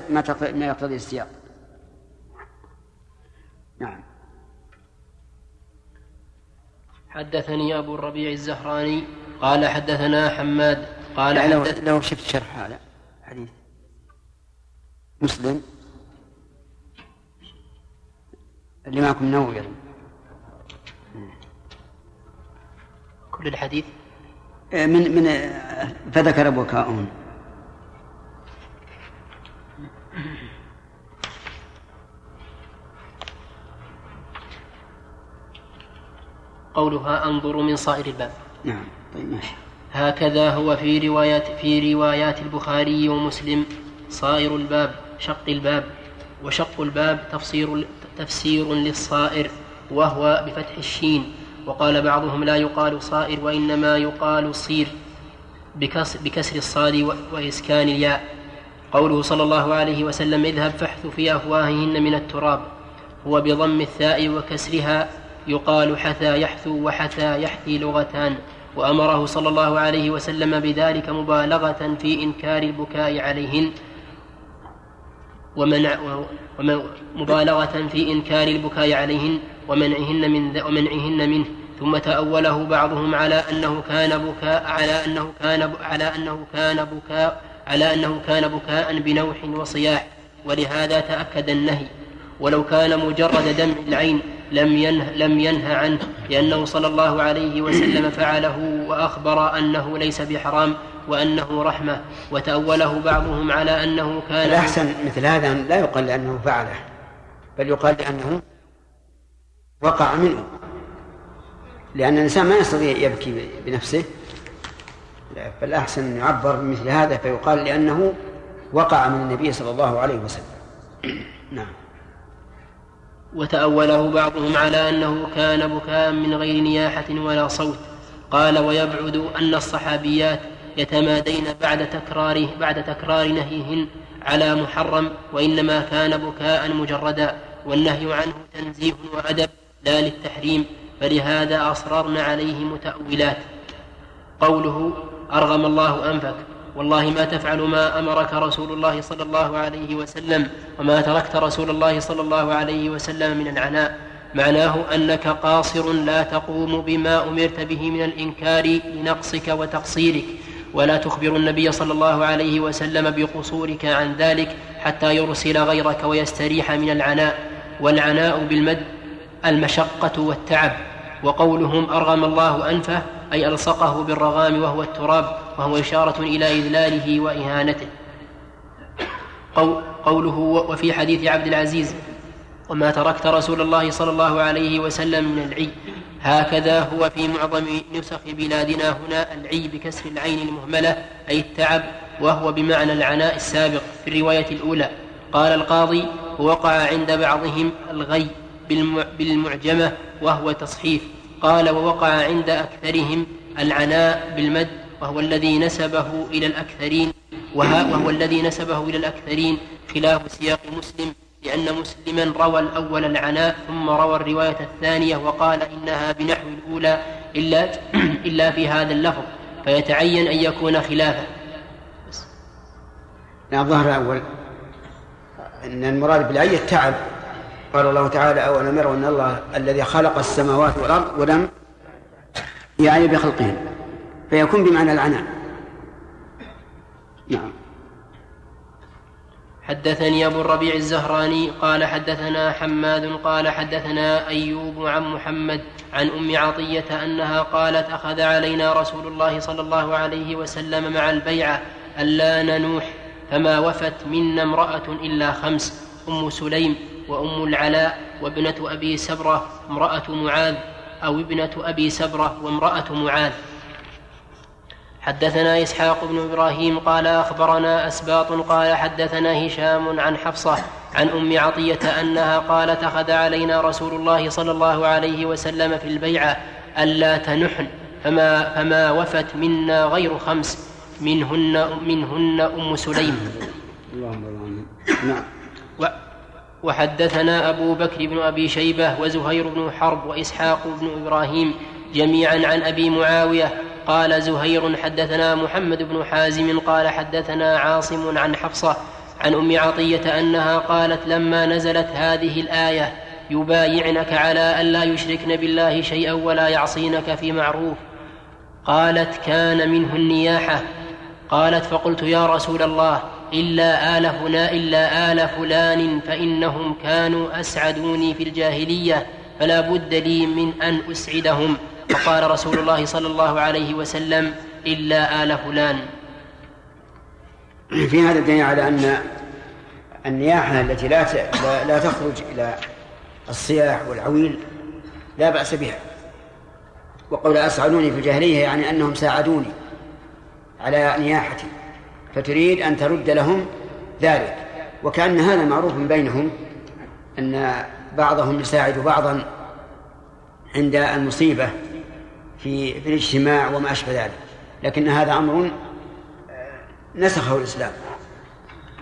ما يقتضي السياق. نعم. حدثني أبو الربيع الزهراني قال حدثنا حماد قال يعني لو, لو شفت شرح هذا حديث مسلم. اللي معكم نووي كل الحديث من من فذكر بكاؤهم. قولها أنظر من صائر الباب. نعم طيب ماشي. هكذا هو في روايات في روايات البخاري ومسلم. صائر الباب شق الباب. وشق الباب تفسير تفسير للصائر وهو بفتح الشين. وقال بعضهم لا يقال صائر وإنما يقال صير بكسر, بكسر الصاد وإسكان الياء. قوله صلى الله عليه وسلم اذهب فاحث في أفواههن من التراب. هو بضم الثاء وكسرها يقال حثى يحثو وحثى يحثي لغتان. وأمره صلى الله عليه وسلم بذلك مبالغة في إنكار البكاء عليهن. ومنع مبالغة في إنكار البكاء عليهن ومنعهن من ومنعهن منه. ثم تأوله بعضهم على أنه كان بكاء على أنه كان على أنه كان بكاء على أنه كان بكاء بنوح وصياح. ولهذا تأكد النهي. ولو كان مجرد دمع العين لم ينه لم ينه عنه لأنه صلى الله عليه وسلم فعله وأخبر أنه ليس بحرام وأنه رحمة. وتأوله بعضهم على أنه كان الأحسن مثل هذا لا يقال لأنه فعله؟ بل يقال لأنه وقع منه. لأن الإنسان ما يستطيع يبكي بنفسه. فالأحسن أن يعبر بمثل هذا فيقال لأنه وقع من النبي صلى الله عليه وسلم. نعم. وتأوله بعضهم على أنه كان بكاء من غير نياحة ولا صوت. قال ويبعد أن الصحابيات يتمادين بعد تكرار بعد تكرار نهيهن على محرم وإنما كان بكاء مجردا والنهي عنه تنزيه وأدب لا للتحريم فلهذا أصررن عليه متأولات قوله أرغم الله أنفك. والله ما تفعل ما أمرك رسول الله صلى الله عليه وسلم وما تركت رسول الله صلى الله عليه وسلم من العناء. معناه أنك قاصر لا تقوم بما أمرت به من الإنكار لنقصك وتقصيرك. ولا تخبر النبي صلى الله عليه وسلم بقصورك عن ذلك حتى يرسل غيرك ويستريح من العناء. والعناء بالمد المشقة والتعب. وقولهم أرغم الله أنفه أي ألصقه بالرغام وهو التراب. وهو إشارة إلى إذلاله وإهانته. قوله وفي حديث عبد العزيز وما تركت رسول الله صلى الله عليه وسلم من العي هكذا هو في معظم نسخ بلادنا هنا العي بكسر العين المهملة أي التعب وهو بمعنى العناء السابق في الرواية الأولى. قال القاضي ووقع عند بعضهم الغي بالمعجمة وهو تصحيف. قال ووقع عند أكثرهم العناء بالمد وهو الذي نسبه إلى الأكثرين وهو الذي نسبه إلى الأكثرين خلاف سياق مسلم لأن مسلما روى الأول العناء ثم روى الرواية الثانية وقال إنها بنحو الأولى إلا إلا في هذا اللفظ فيتعين أن يكون خلافه نعم ظهر الأول. أن المراد بالعي التعب. قال الله تعالى أولم يروا أن الله الذي خلق السماوات والأرض ولم يعني بخلقهن فيكون بمعنى العناء. نعم. حدثني أبو الربيع الزهراني قال حدثنا حماد قال حدثنا أيوب عن محمد عن أم عطية أنها قالت أخذ علينا رسول الله صلى الله عليه وسلم مع البيعة ألا ننوح فما وفت منا امرأة إلا خمس أم سليم وأم العلاء وابنة أبي سبرة امرأة معاذ أو ابنة أبي سبرة وامرأة معاذ. حدثنا إسحاق بن إبراهيم قال أخبرنا أسباط قال حدثنا هشام عن حفصة عن أم عطية أنها قالت أخذ علينا رسول الله صلى الله عليه وسلم في البيعة ألا تنحن فما, فما وفت منا غير خمس منهن منهن أم سليم. اللهم نعم. وحدثنا أبو بكر بن أبي شيبة وزهير بن حرب وإسحاق بن إبراهيم جميعا عن أبي معاوية قال زهير حدثنا محمد بن حازم قال حدثنا عاصم عن حفصة عن أم عطية أنها قالت لما نزلت هذه الآية يبايعنك على ألا يشركن بالله شيئا ولا يعصينك في معروف قالت كان منه النياحة قالت فقلت يا رسول الله إلا آل فلان إلا آل فلان فإنهم كانوا أسعدوني في الجاهلية فلا بد لي من أن أسعدهم فقال رسول الله صلى الله عليه وسلم إلا آل فلان. في هذا الدليل على أن النياحة التي لا لا تخرج إلى الصياح والعويل لا بأس بها. وقول أسعدوني في الجاهلية يعني أنهم ساعدوني على نياحتي فتريد أن ترد لهم ذلك. وكأن هذا معروف بينهم أن بعضهم يساعد بعضا عند المصيبة. في في الاجتماع وما أشبه ذلك. لكن هذا أمر آه، نسخه الإسلام.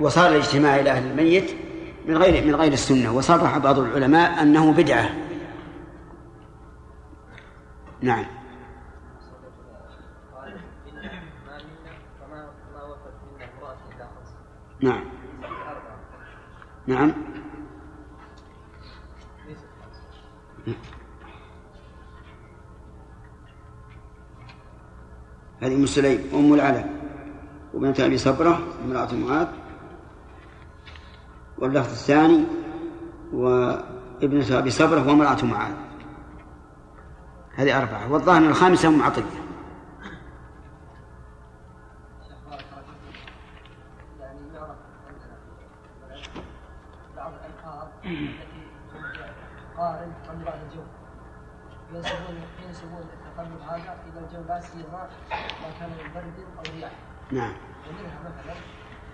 وصار الاجتماع إلى أهل الميت من غير من غير السنة. وصرح بعض العلماء أنه بدعة. نعم. نعم. نعم. هذه أم سليم أم العلا وبنت أبي صبرة امرأة معاذ. واللفظ الثاني وابنة أبي صبرة وامرأة معاذ. هذه أربعة. والظاهر الخامسة أم عطية. قارن عن هذا إلى الجو لا سيما ما كان من برد أو رياح نعم. ومنها مثلا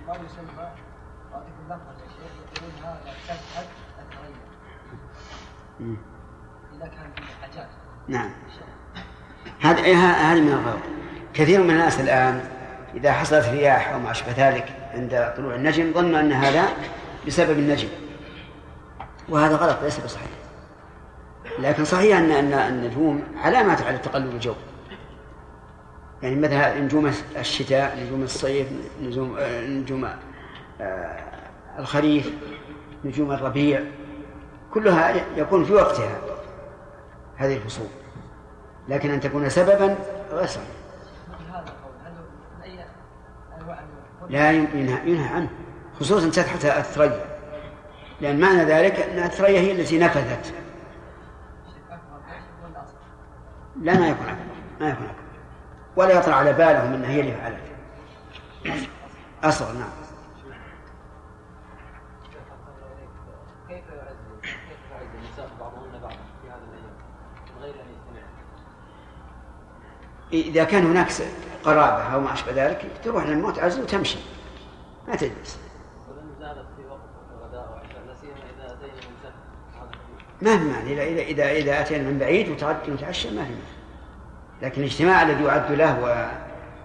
ما يسمى مم. إذا كان في حاجات. نعم. هذه إيه، ه- هذه من الغلط. كثير من الناس الآن إذا حصلت رياح أو ما أشبه ذلك عند طلوع النجم ظنوا أن هذا بسبب النجم. وهذا غلط ليس بصحيح. لكن صحيح أن أن النجوم علامات على تقلب الجو. يعني مثلا نجوم الشتاء نجوم الصيف نجوم نجوم آه، الخريف نجوم الربيع كلها يكون في وقتها هذه الفصول. لكن أن تكون سببا غير؟ لا ينهى, ينهى عنه خصوصا تحت الثريا لأن معنى ذلك أن الثريا هي التي نفذت لا ما يكون أكبر ما يكون أكبر ولا يطرأ على بالهم أن هي اللي فعلت أصغر نعم؟ إذا كان هناك قرابة أو ما أشبه ذلك تروح للموت عزل وتمشي. ما تجلس ولن زالت في وقت غداء وعشاء لا سيما اذا اتينا من سهل هذا الحديث. ما في معنى إذا إذا إذا, أتينا من بعيد وتعشى ما في معنى لكن الاجتماع الذي يعد له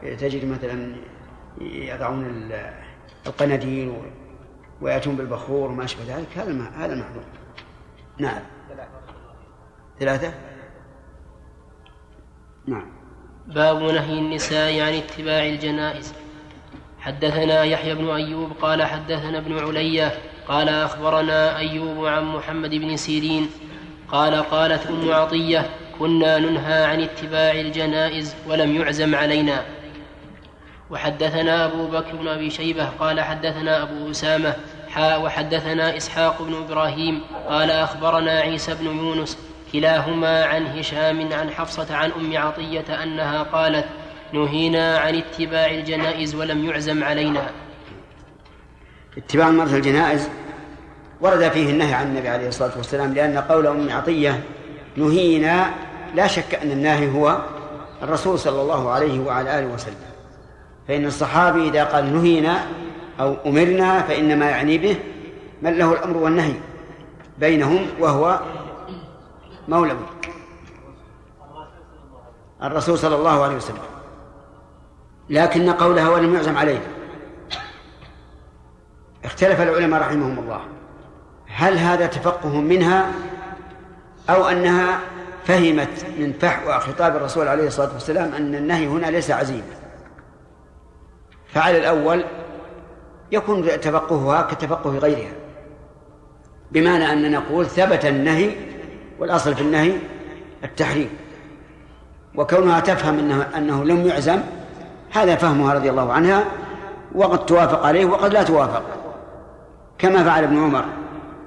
وتجد مثلا يضعون ال- القناديل ويأتون بالبخور وما أشبه ذلك هذا هذا محظور نعم. ثلاثة؟ نعم. باب نهي النساء عن اتباع الجنائز. حدثنا يحيى بن أيوب قال حدثنا ابن علية قال أخبرنا أيوب عن محمد بن سيرين قال قالت أم عطية كنا ننهى عن اتباع الجنائز ولم يعزم علينا. وحدثنا أبو بكر بن أبي شيبة قال حدثنا أبو أسامة حاء وحدثنا إسحاق بن إبراهيم قال أخبرنا عيسى بن يونس كلاهما عن هشام عن حفصة عن أم عطية أنها قالت نهينا عن اتباع الجنائز ولم يعزم علينا. اتباع المرأة الجنائز ورد فيه النهي عن النبي عليه الصلاة والسلام لأن قول أم عطية نهينا لا شك أن الناهي هو الرسول صلى الله عليه وعلى آله وسلم. فإن الصحابي إذا قال نهينا أو أمرنا فإنما يعني به من له الأمر والنهي بينهم وهو مولوي الرسول صلى الله عليه وسلم. لكن قولها ولم يعزم علينا اختلف العلماء رحمهم الله. هل هذا تفقه منها أو أنها فهمت من فحوى خطاب الرسول عليه الصلاة والسلام أن النهي هنا ليس عزيما؟ فعلى الأول يكون تفقهها كتفقه غيرها بمعنى أن نقول ثبت النهي والأصل في النهي التحريم وكونها تفهم أنه, أنه لم يعزم هذا فهمها رضي الله عنها وقد توافق عليه وقد لا توافق. كما فعل ابن عمر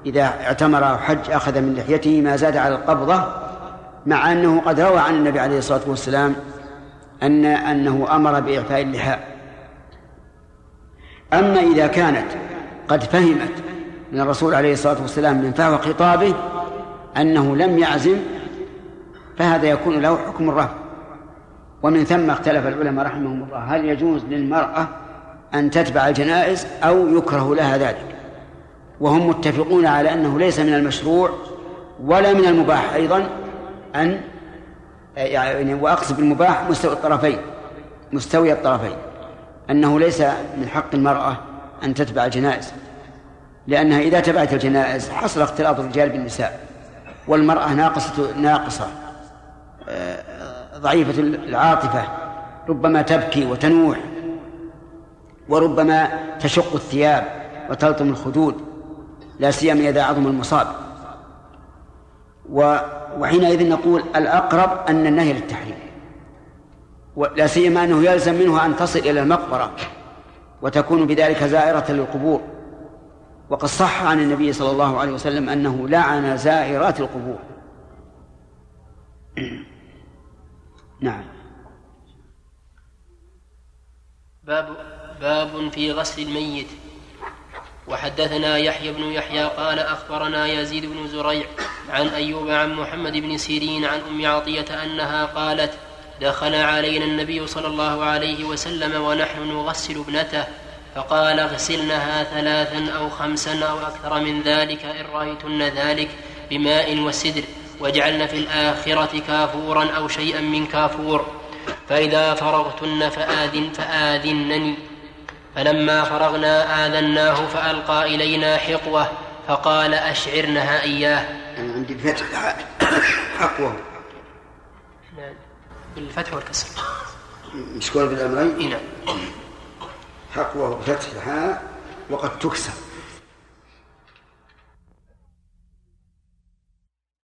إذا اعتمر أو حج أخذ من لحيته ما زاد على القبضة مع أنه قد روى عن النبي عليه الصلاة والسلام أن أنه أمر بإعفاء اللحاء أما إذا كانت قد فهمت من الرسول عليه الصلاة والسلام من فهو خطابه أنه لم يعزم فهذا يكون له حكم الرفع ومن ثم اختلف العلماء رحمهم الله هل يجوز للمرأة أن تتبع الجنائز أو يكره لها ذلك؟ وهم متفقون على أنه ليس من المشروع ولا من المباح أيضا أن يعني وأقصد بالمباح مستوى الطرفين مستوي الطرفين أنه ليس من حق المرأة أن تتبع الجنائز لأنها إذا تبعت الجنائز حصل اختلاط الرجال بالنساء والمرأة ناقصة ناقصة ضعيفة العاطفة ربما تبكي وتنوح وربما تشق الثياب وتلطم الخدود. لا سيما إذا عظم المصاب. وحينئذ نقول الأقرب أن النهي للتحريم. لا سيما أنه يلزم منه أن تصل إلى المقبرة وتكون بذلك زائرة للقبور. وقد صح عن النبي صلى الله عليه وسلم أنه لعن زائرات القبور. نعم. باب باب في غسل الميت. وحدثنا يحيى بن يحيى قال أخبرنا يزيد بن زريع عن أيوب عن محمد بن سيرين عن أم عطية أنها قالت دخل علينا النبي صلى الله عليه وسلم ونحن نغسل ابنته فقال اغسلنها ثلاثا أو خمسا أو أكثر من ذلك إن رأيتن ذلك بماء وسدر واجعلن في الآخرة كافورا أو شيئا من كافور فإذا فرغتن فآذن فآذنني. فلما فرغنا آذناه فألقى إلينا حقوة فقال أشعرنها إياه. أنا عندي بفتح حقوة. بالفتح والكسر. مشكور بالأمرين؟ نعم. حقوة بفتح الحاء وقد تكسر.